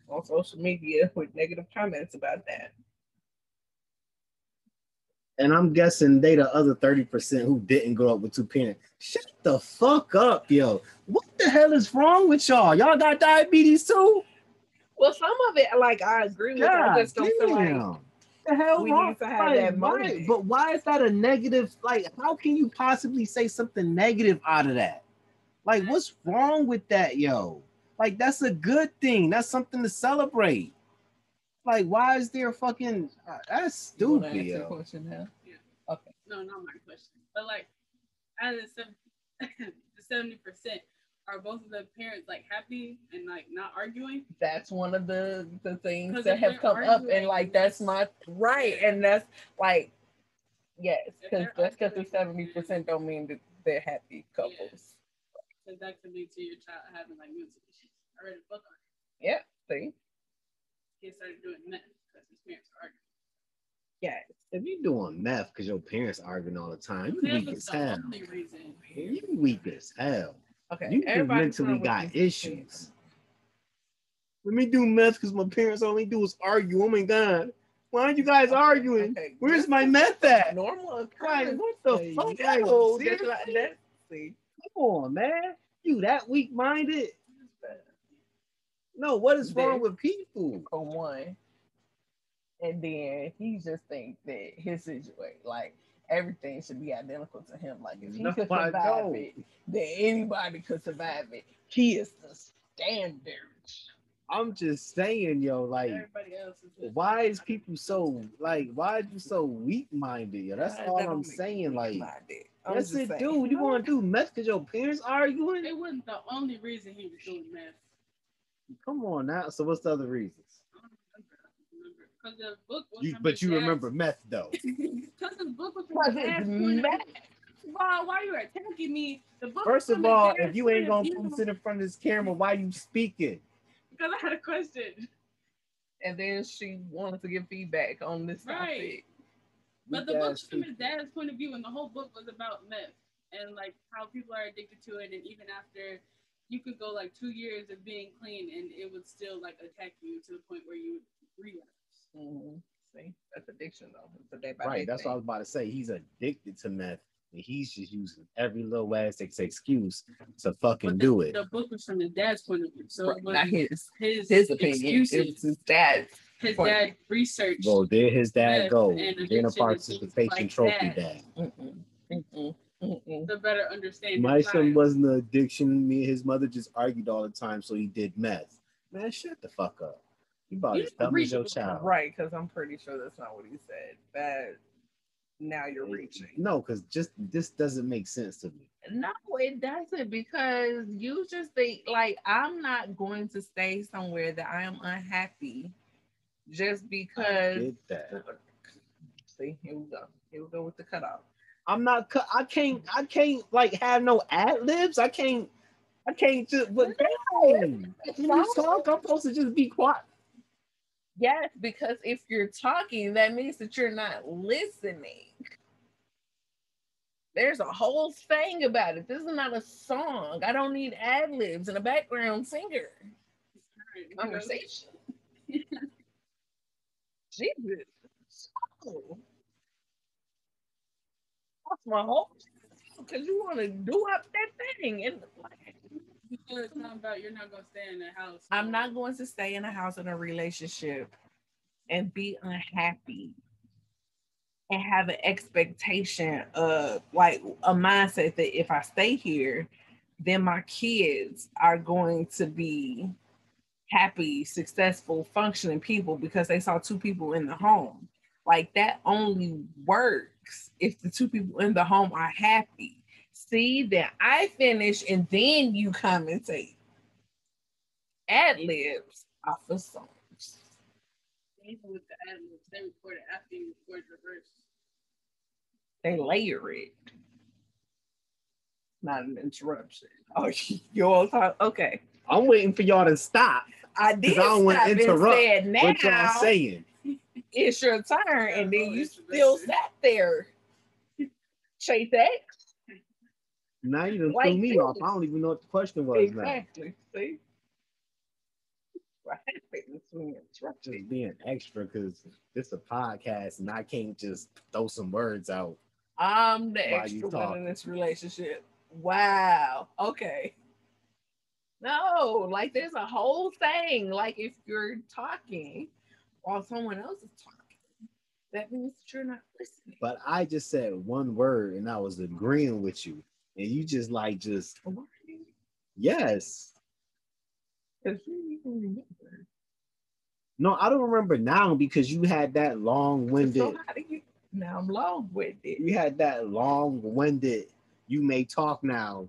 on social media with negative comments about that. And I'm guessing they the other 30% who didn't grow up with two parents. Shut the fuck up, yo. What the hell is wrong with y'all? Y'all got diabetes too? Well, some of it, like I agree with, God I just don't feel like the hell we wrong? need to have Like, that why- motive. But why is that a negative? Like, how can you possibly say something negative out of that? Like, what's wrong with that, yo? Like, that's a good thing. That's something to celebrate. Like, why is there fucking? uh, that's stupid, answer the yo. question now? Yeah. Okay. No, not my question. But like, out *laughs* of the seventy percent, are both of the parents like happy and like not arguing? That's one of the the things that have come up, and like that's my right, and that's like yes, because they're just because they're seventy percent don't mean that they're happy couples. Because that could lead to your child having like mental issues. I read a book on it. Yeah, see, Kids started doing meth because his parents were arguing. yes, If you're doing meth because your parents arguing all the time, you That weak was as the hell. only. You weak as hell. okay. You just everybody mentally come got issues. Let me do meth because my parents only do is argue. Oh my god. Why aren't you guys Okay, arguing? okay. Where's my meth at? Normal Like, what the fuck? yo, Like, oh, that's that's- Come on, man. You that weak minded? No, what is wrong with people? for one. And then he just think that his situation, like everything should be identical to him. Like if he No, could I survive don't. it, then anybody could survive it. He is the standard. I'm just saying, yo, like, else is why is people so like why are you so weak minded? Yo, that's all don't I'm saying. Like, weak-minded. I'm yes, it saying. do. You want to do meth because your parents are arguing? It wasn't the only reason he was doing meth. Come on now. So what's the other reasons? I don't remember. I don't remember. Because the book was You, but you dad's- remember meth though. *laughs* Because the book was Because from his it's dad's meth. view. Wow, why you attacking me? The book First of all, if you ain't gonna of view. sit in front of this camera, why you speaking? Because I had a question. And then she wanted to give feedback on this Right. topic. But the Weak book's ass from his dad's point of view, and the whole book was about meth and like how people are addicted to it, and even after you could go like two years of being clean, and it would still like attack you to the point where you would relapse. Mhm. See, that's addiction though. It's a day Right, that's what I was about to say. He's addicted to meth, and he's just using every little ass ex- excuse to fucking But do it. the book was from his dad's point of view, so Right, not his his his opinion. It was excuses. his dad's. His point. dad researched. Well, there his dad go, and being a participation like trophy that. dad. Mm-mm, mm-mm. better understand. My son wasn't an addiction. Me and his mother just argued all the time, so he did meth. Man, shut the fuck up. You about You as dumb as your child. Right, because I'm pretty sure that's not what he said. That now you're reaching. No, because just this doesn't make sense to me. No, it doesn't because you just think like I'm not going to stay somewhere that I am unhappy just I because. get that. See, here we go. Here we go with the cutoff. I'm not. I can't. I can't like have no ad libs. I can't. I can't just. But dang, if you talk, I'm supposed to just be quiet. Yes, because if you're talking, that means that you're not listening. There's a whole thing about it. This is not a song. I don't need ad libs and a background singer. Conversation. *laughs* Jesus. So, that's my whole because you want to do up that thing. And You said something about you're not gonna stay in the house. I'm not going to stay in a house in a relationship and be unhappy and have an expectation of like a mindset that if I stay here, then my kids are going to be happy, successful, functioning people because they saw two people in the home. Like that only works if the two people in the home are happy. See, that I finish and then you come and take ad libs off of songs. Even with the ad libs, they record it after you record your verse. They layer it. Not an interruption. *laughs* Oh, you all talk. Okay. I'm waiting for y'all to stop I did I don't wanna interrupt what y'all saying. It's your turn, and then you still sat there. Chase X. Now you done Like threw me off. I don't even know what the question was now. Exactly. See? What happens when you're interrupted? Just being extra because it's a podcast and I can't just throw some words out. I'm the While you extra one in this relationship. Wow. Okay. No, like there's a whole thing. Like if you're talking while someone else is talking, that means that you're not listening. But I just said one word and I was agreeing with you. And you just like just yes. 'Cause you even remember. No, I don't remember now because you had that long-winded, So you now I'm long with it. you had that long-winded, you may talk now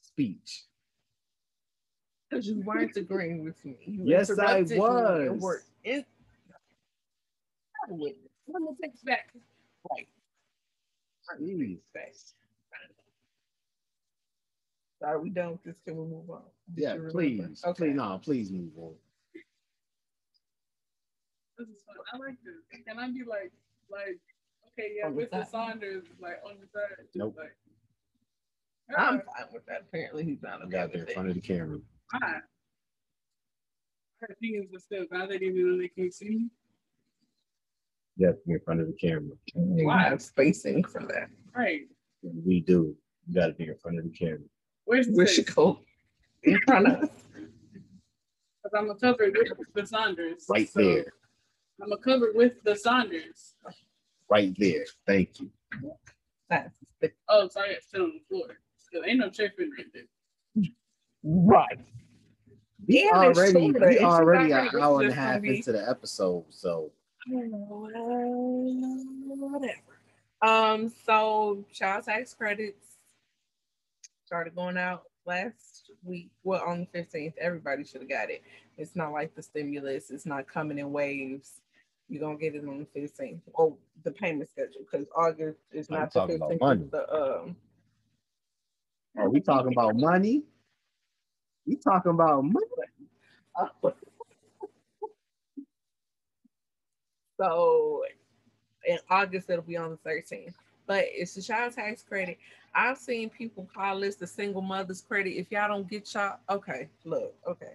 speech. Because you weren't agreeing with me. You Yes, I interrupted me and was. were in- Have a witness. Let me take it back. Right. Jeez. Face. So Are we done with this? Can we move on? Did Yeah, please. Okay. Please, no, please move on. This is fun. I like this. Can I be like, like, okay, yeah, On the with the side. Saunders, like on the side, just Nope. like. I'm fine with that. Apparently, he's not I okay got there in front of the camera. Hi. I had opinions, but still, now they didn't even know they can't see me. Yeah, in front of the camera. You Why? have spacing for that. Right. We do. You got to be in front of the camera. Where's the Where she space? In front of us. Because I'm a covered with the Saunders. Right so there. I'm a covered with the Saunders. Right there. Thank you. Oh, sorry, it's still on the floor. Still ain't no chair fit right there. right. We already, we already an hour and a half into the episode. So Whatever. Um, so child tax credits started going out last week. Well, on the 15th, everybody should have got it. It's not like the stimulus, it's not coming in waves. You're gonna get it on the 15th. Oh, the payment schedule, because August is not the 15th. The um are we talking about money? We talking about money. So in August it'll be on the 13th. But it's the child tax credit. I've seen people call this the single mother's credit. If y'all don't get y'all, okay, look, okay.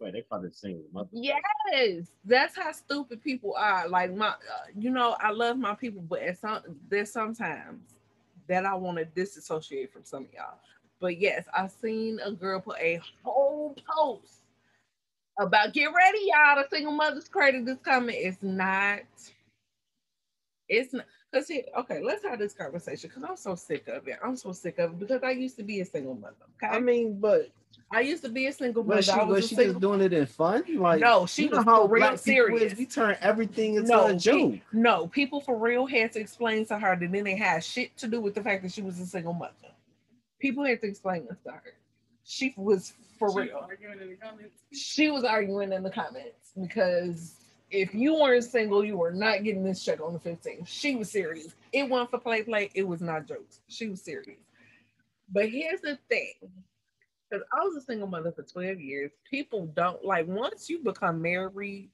Wait, they probably single mother. Yes, that's how stupid people are. Like my, uh, you know, I love my people, but at some there's sometimes that I want to disassociate from some of y'all. But yes, I've seen a girl put a whole post about get ready, y'all. The single mother's credit is coming. It's not. It's not. Cause here, okay, let's have this conversation. Cause I'm so sick of it. I'm so sick of it because I used to be a single mother. Okay, I mean, but I used to be a single mother. was she, I was, was she just doing it in fun? Like No, she was how for real black people is, serious. We turn everything into No, a joke. no, people for real had to explain to her that then they had shit to do with the fact that she was a single mother. People had to explain this to her. She was for She real. Arguing in the comments. She was arguing in the comments because if you weren't single, you were not getting this check on the 15th. She was serious. It wasn't for play play. It was not jokes. She was serious. But here's the thing. Because I was a single mother for 12 years. People don't like once you become married,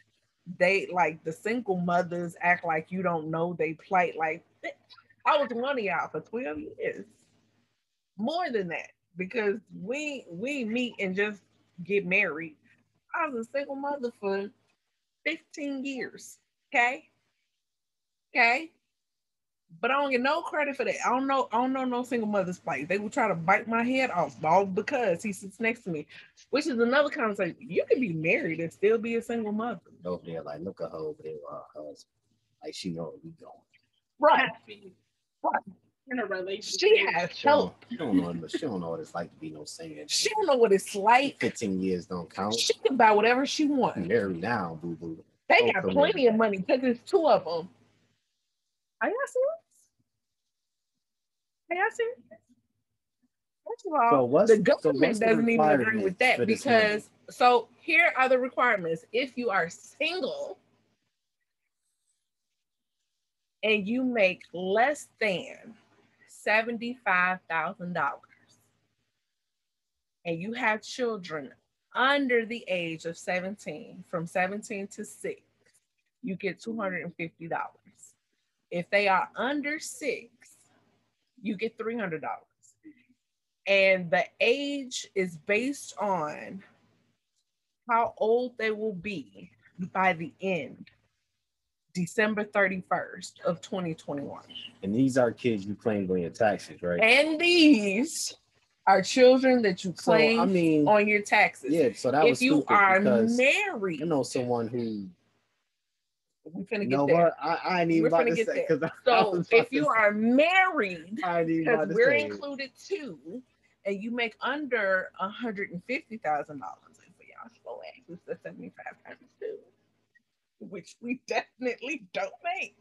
they like the single mothers act like you don't know they plight. Like I was one of y'all for 12 years. More than that. Because we we meet and just get married. I was a single mother for 15 years. Okay. Okay. But I don't get no credit for that. I don't know. I don't know no single mother's plight. They will try to bite my head off all because he sits next to me, which is another conversation. You can be married and still be a single mother. Over there, like look at her over there, her husband. Like she know where we going. Right. Right. In a relationship. She has She don't, help. she don't know. what- She don't know what it's like to be no singer. She don't know what it's like. Fifteen years don't count. She can buy whatever she wants. Married now, boo boo. They Oh, got plenty on. of money because there's two of them. Are y'all serious? Are y'all serious? First of all, So what's the government what's the doesn't even agree with that for this money? because so here are the requirements. If you are single and you make less than seventy-five thousand dollars and you have children under the age of 17, from 17 to 6, you get $250. If they are under six, you get $300. And the age is based on how old they will be by the end, December 31st of 2021. And these are kids you claimed on your taxes, right? And these are children that you So claim I mean, on your taxes. yeah. So that was if you are because married, you know someone who. we're gonna get know there. I, I ain't even We're about to get say there. So if you are married, I ain't even about because we're included too, and you make under a hundred and fifty thousand dollars, and for y'all slow asses, that's seventy-five times two, which we *laughs* definitely don't make.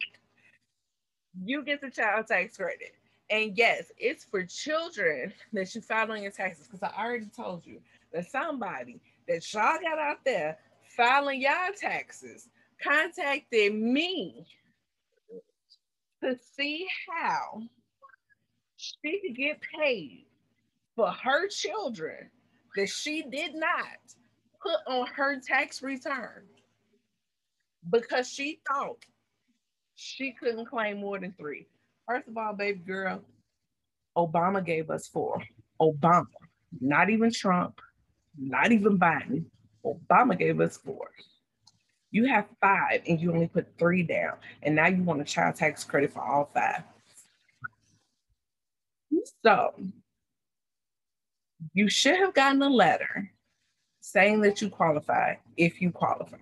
You get the child tax credit. And yes, it's for children that you filed on your taxes. Because I already told you that somebody that y'all got out there filing y'all taxes contacted me to see how she could get paid for her children that she did not put on her tax return because she thought she couldn't claim more than three. First of all, baby girl, Obama gave us four. Obama, not even Trump, not even Biden. Obama gave us four. You have five and you only put three down, and now you want a child tax credit for all five. So you should have gotten a letter saying that you qualify if you qualify.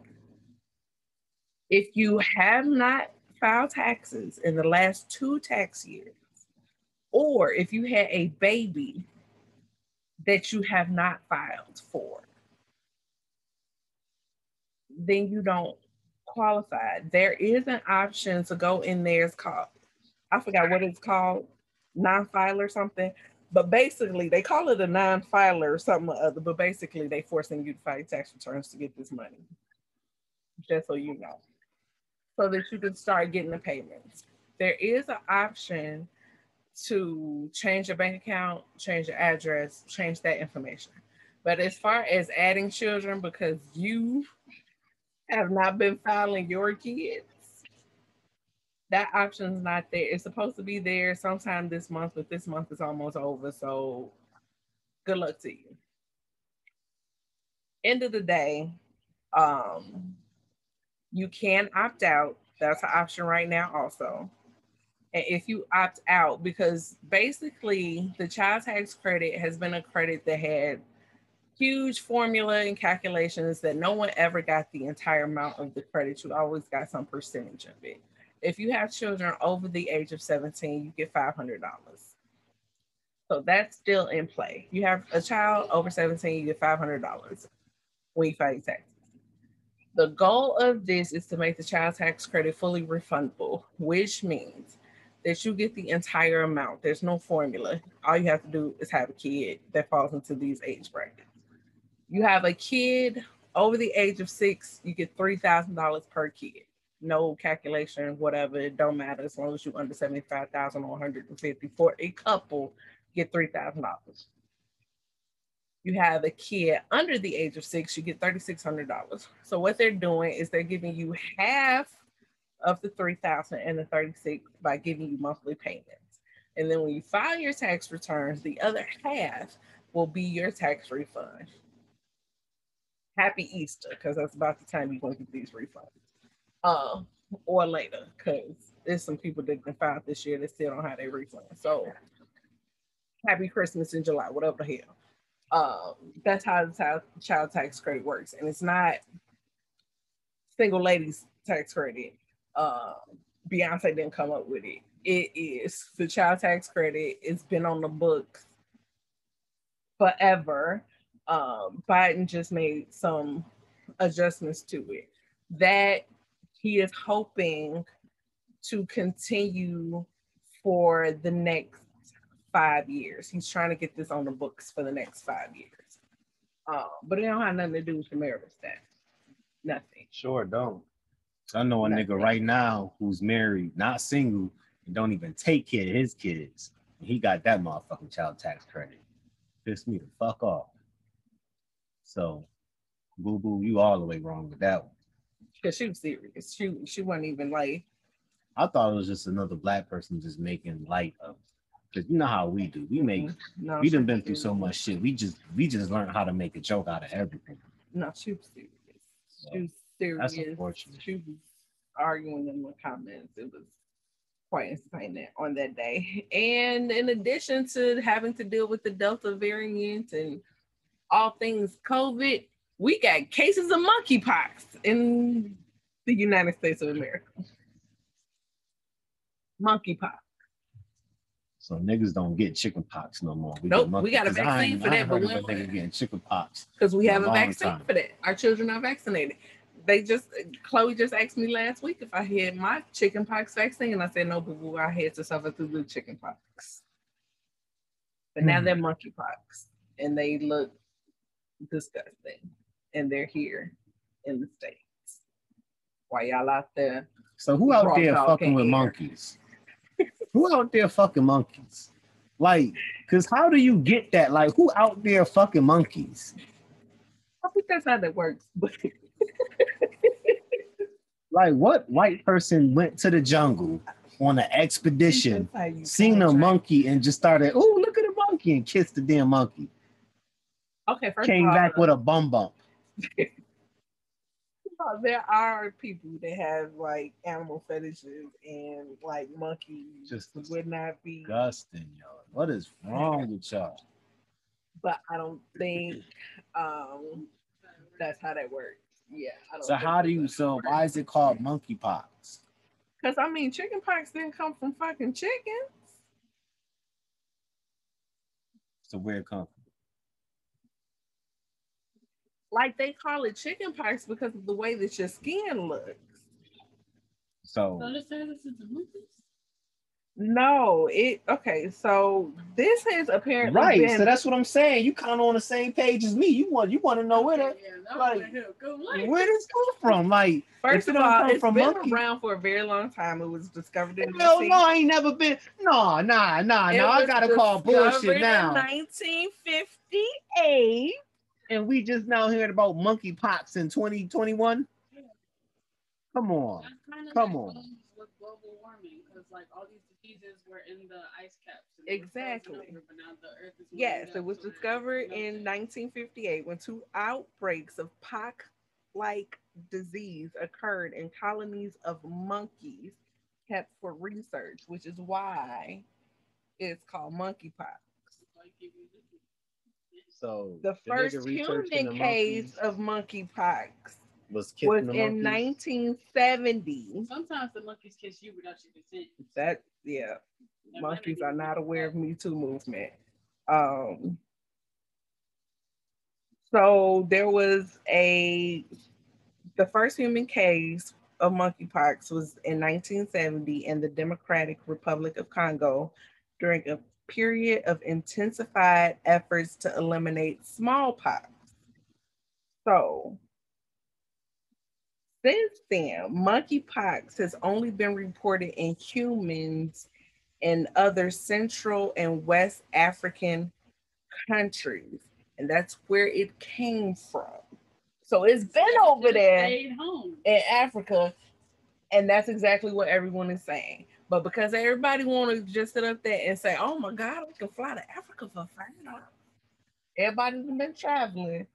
If you have not filed taxes in the last two tax years, or if you had a baby that you have not filed for, then you don't qualify. There is an option to go in there. It's called, I forgot what it's called, non-filer or something. But basically, they call it a non-filer or something or other. But basically, they're forcing you to file tax returns to get this money. Just so you know, so that you can start getting the payments. There is an option to change your bank account, change your address, change that information. But as far as adding children, because you have not been filing your kids, that option's not there. It's supposed to be there sometime this month, but this month is almost over. So good luck to you. End of the day, um, you can opt out. That's an option right now, also. And if you opt out, because basically the child tax credit has been a credit that had huge formula and calculations that no one ever got the entire amount of the credit. You always got some percentage of it. If you have children over the age of 17, you get $500. So that's still in play. You have a child over 17, you get $500 when you file your taxes. The goal of this is to make the child tax credit fully refundable, which means that you get the entire amount. There's no formula. All you have to do is have a kid that falls into these age brackets. You have a kid over the age of six, you get $3,000 per kid. No calculation, whatever, it don't matter as long as you're under 75,000 or 150 for a couple, get $3,000. You have a kid under the age of six, you get $3,600. So what they're doing is they're giving you half of the 3000 and the 36 by giving you monthly payments. And then when you file your tax returns, the other half will be your tax refund. Happy Easter, because that's about the time you're going to get these refunds. Um, or later, because there's some people that can file this year that still don't have their refund. So happy Christmas in July, whatever the hell. Um, that's how the child, child tax credit works. And it's not single ladies tax credit uh, Beyonce didn't come up with it. It is the child tax credit. It's been on the books forever. Um, Biden just made some adjustments to it that he is hoping to continue for the next five years. He's trying to get this on the books for the next five years. Um, but it don't have nothing to do with the marital status. Nothing. Sure don't. I know a Nothing. nigga right now who's married, not single, and don't even take care of his kids. And he got that motherfucking child tax credit. Piss me the fuck off. So, boo boo, you all the way wrong with that one. Cause she was serious. She she wasn't even like I thought it was just another black person just making light of. Because you know how we do. We make mm-hmm. no. we done been through so mm-hmm. much shit. We just we just learned how to make a joke out of everything. No, she was serious. So, She was that's serious. unfortunate. She was arguing in the comments. It was quite insane on that day. And in addition to having to deal with the Delta variant and all things COVID, we got cases of monkeypox in the United States of America. Monkeypox. So niggas don't get chicken pox no more. Nope, get we got a monkey- vaccine for that, but when- a nigga getting chicken pox. because we have a vaccine time. for that. Our children are vaccinated. They just Khloe just asked me last week if I had my chicken pox vaccine, and I said no, but boo, I had to suffer through the chicken pox. But now Hmm. they're monkeypox, and they look disgusting, and they're here in the states. Why y'all out there? So who out there fucking with hear. monkeys? Who out there fucking monkeys? Like, cause how do you get that? Like, who out there fucking monkeys? I think that's how that works. *laughs* Like, what white person went to the jungle on an expedition, That's how you seen a monkey, and just started, oh, look at the monkey, and kissed the damn monkey? Okay, first Came of all, back with a bum bump. *laughs* Uh, there are people that have like animal fetishes and like monkeys Just would not be Disgusting, y'all. What is wrong with y'all? but i don't think um that's how that works yeah I don't So how do you? So why is it called monkeypox? because i mean chicken pox didn't come from fucking chickens So where it come from? Like they call it chicken pox because of the way that your skin looks So So this is the monkeys. no it okay so this has apparently right. been So that's what I'm saying. You kind of on the same page as me. You want you want to know where that Yeah, that like, was a good where this come from? Like, First of all, come it's from been monkey- around for a very long time. It was discovered in no, no, I ain't never been. No, nah, nah, It nah. I gotta call bullshit now. 1958. And we just now hearing about monkeypox in 2021. Come on. Kind of Come like on. with global warming because like all these diseases were in the ice caps. and they were frozen Exactly. over, but now the earth is Yes, it was so they're discovered in 1958 when two outbreaks of pox-like disease occurred in colonies of monkeys kept for research, which is why it's called monkeypox. Like, give you this- So The first researching human case of monkeypox was was the in monkeys. 1970. Sometimes the monkeys kiss you without your consent. That yeah, That might monkeys are not aware of Me Too movement. Um, so there was a the first human case of monkeypox was in 1970 in the Democratic Republic of Congo during a period of intensified efforts to eliminate smallpox. So since then, monkeypox has only been reported in humans in other Central and West African countries, and that's where it came from. So it's been over there in Africa, and that's exactly what everyone is saying. But because everybody want to just sit up there and say, "Oh my God, we can fly to Africa for free," everybody's been traveling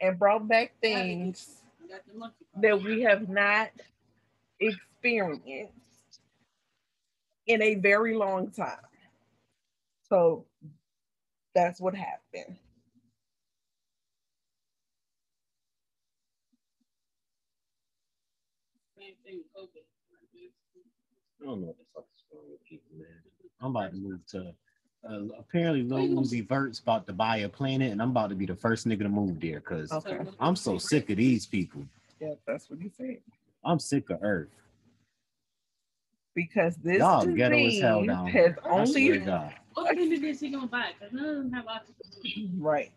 and brought back things Got the monkeypox. that we have not experienced in a very long time. So that's what happened. Same thing with COVID. I don't know what the fuck is wrong with people, man. I'm about to move to. Uh, apparently, Lil Uzi Vert's about to buy a planet, and I'm about to be the first nigga to move there because Okay. I'm so sick of these people. Yeah, that's what he said. I'm sick of Earth. Because this Y'all disease ghetto as hell down has here. I swear to only God. What kind is he gonna buy? Because none of them have oxygen. right.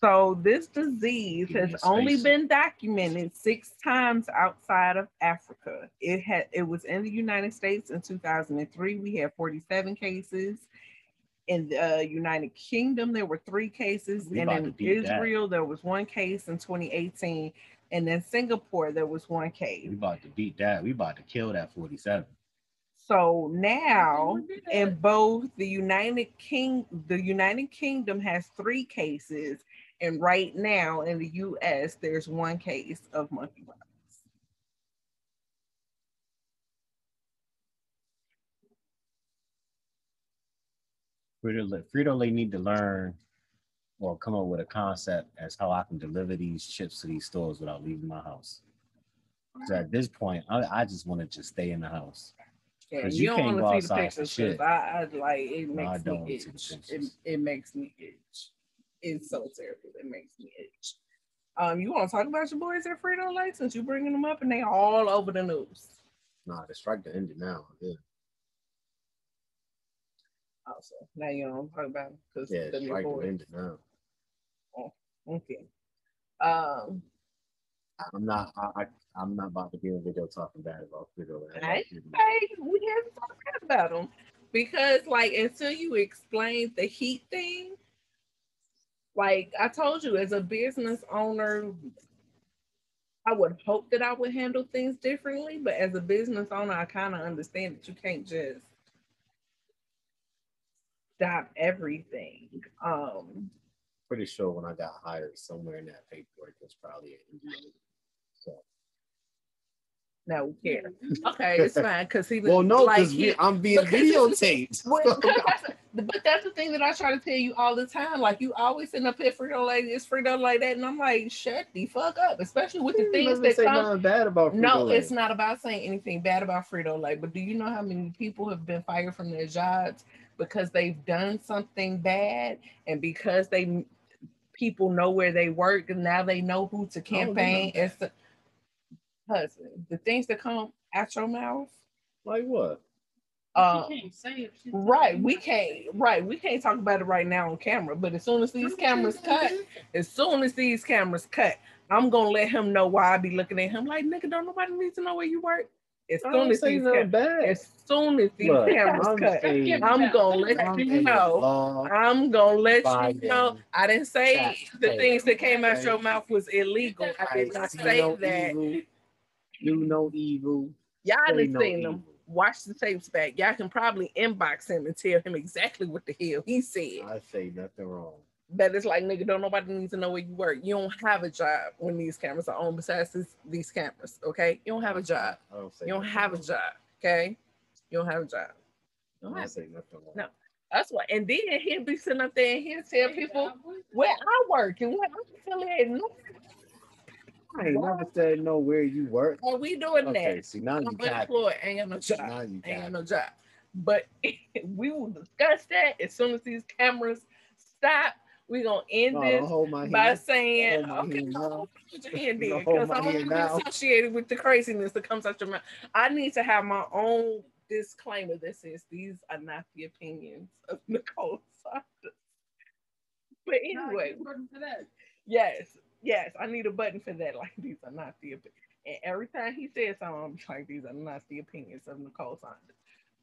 So this disease has only been documented six times outside of Africa. It had it was in the United States in 2003. We had 47 cases. In the uh, United Kingdom, there were three cases, We and in to beat that. Israel, there was one case in 2018. And then Singapore, there was one case. We case. about to beat that. We about to kill that 47. So now Don't do that. in both the United King, the United Kingdom has three cases, and right now in the U.S. there's one case of monkeypox. Frito Frito Lay need to learn or come up with a concept as how I can deliver these chips to these stores without leaving my house. 'Cause at this point, I, I just want to just stay in the house. Yeah, you, you don't want to see the pictures I, I like it No, makes don't me wanna see the itch. It, it makes me itch. It's so terrible. It makes me itch. Um, you want to talk about your boys at Frito Lay since you bringing them up and they all over the news. Nah, the strike the ended now. Yeah, Also, now you don't talk about because yeah, the strike boys. ended now. Okay. Um, I'm not. I, I I'm not about to be in a video talking bad about. Lay. I- hey, we have to talk bad about them because, like, until you explain the heat thing, like I told you, as a business owner, I would hope that I would handle things differently. But as a business owner, I kind of understand that you can't just stop everything. Um, Pretty sure when I got hired, somewhere in that paperwork was probably an NDA. So now we care. Okay, it's *laughs* fine because he was well, no, like because he- I'm being because- videotaped. *laughs* *laughs* Well, because that's, but that's the thing that I try to tell you all the time. Like you always sitting up here Frito like this, Frito like that, and I'm like, shut the fuck up. Especially with the You things that say come. nothing bad about No, Frito-Lay. it's not about saying anything bad about Frito Lay. But do you know how many people have been fired from their jobs because they've done something bad, and because they people know where they work, and now they know who to I don't do nothing campaign. It's the husband. The things that come out your mouth. Like what? Uh, She can't say it. She's Right, we can't. Right, we can't talk about it right now on camera. But as soon as these cameras cut, as soon as these cameras cut, I'm gonna let him know why I be looking at him like, nigga, don't nobody need to know where you work. As soon as these nothing cam- as soon as these Look, cameras I'm cut, saying- I'm gonna let I'm you know. I'm gonna let Biden, you know. I didn't say Chat, the hey, things that came out okay. your mouth was illegal. I did not say no that. evil, do no evil. Y'all say didn't no seen them. Evil. Watch the tapes back. Y'all can probably inbox him and tell him exactly what the hell he said. I say nothing wrong. that it's like nigga don't nobody need to know where you work you don't have a job when these cameras are on besides this, these cameras okay you don't have a job I don't say you don't nothing have a job okay you don't have a job I you don't don't have- say nothing wrong. No. that's what and then he'll be sitting up there and he'll tell people where i work and what i'm affiliated no, I ain't never said no where you work. are we doing Okay, that see now i'm you capping. ain't got no job Now you ain't got no job but *laughs* we will discuss that as soon as these cameras stop we're gonna end No, this hold my by hand. saying, Hold my okay, hand no, now. put your hand in, because I don't hand want to be associated with the craziness that comes out your mouth. I need to have my own disclaimer that says these are not the opinions of *laughs* Nicole Saunders. But anyway, For that. yes, yes, I need a button for that. *laughs* Like these are not the opinions. And every time he says something, I'm like, these are not the opinions of Nicole Saunders.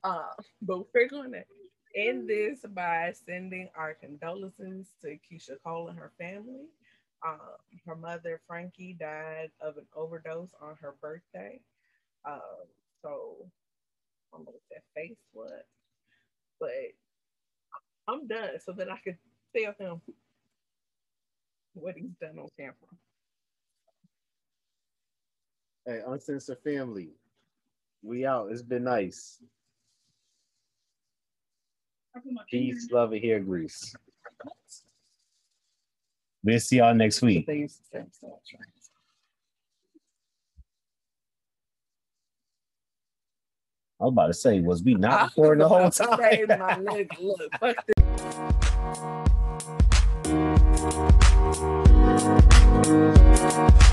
Uh, but we're going to end this by sending our condolences to Keyshia Cole and her family. Um, her mother, Frankie, died of an overdose on her birthday. Um, so I don't know what that face was, but I'm done so that I could tell him what he's done on camera. Hey, uncensored family. We out. It's been nice. I put my finger Peace, love, and hair grease. We'll see y'all next week. They used to say so, right? I was about to say, was we not *laughs* recording the whole about to say, time? Música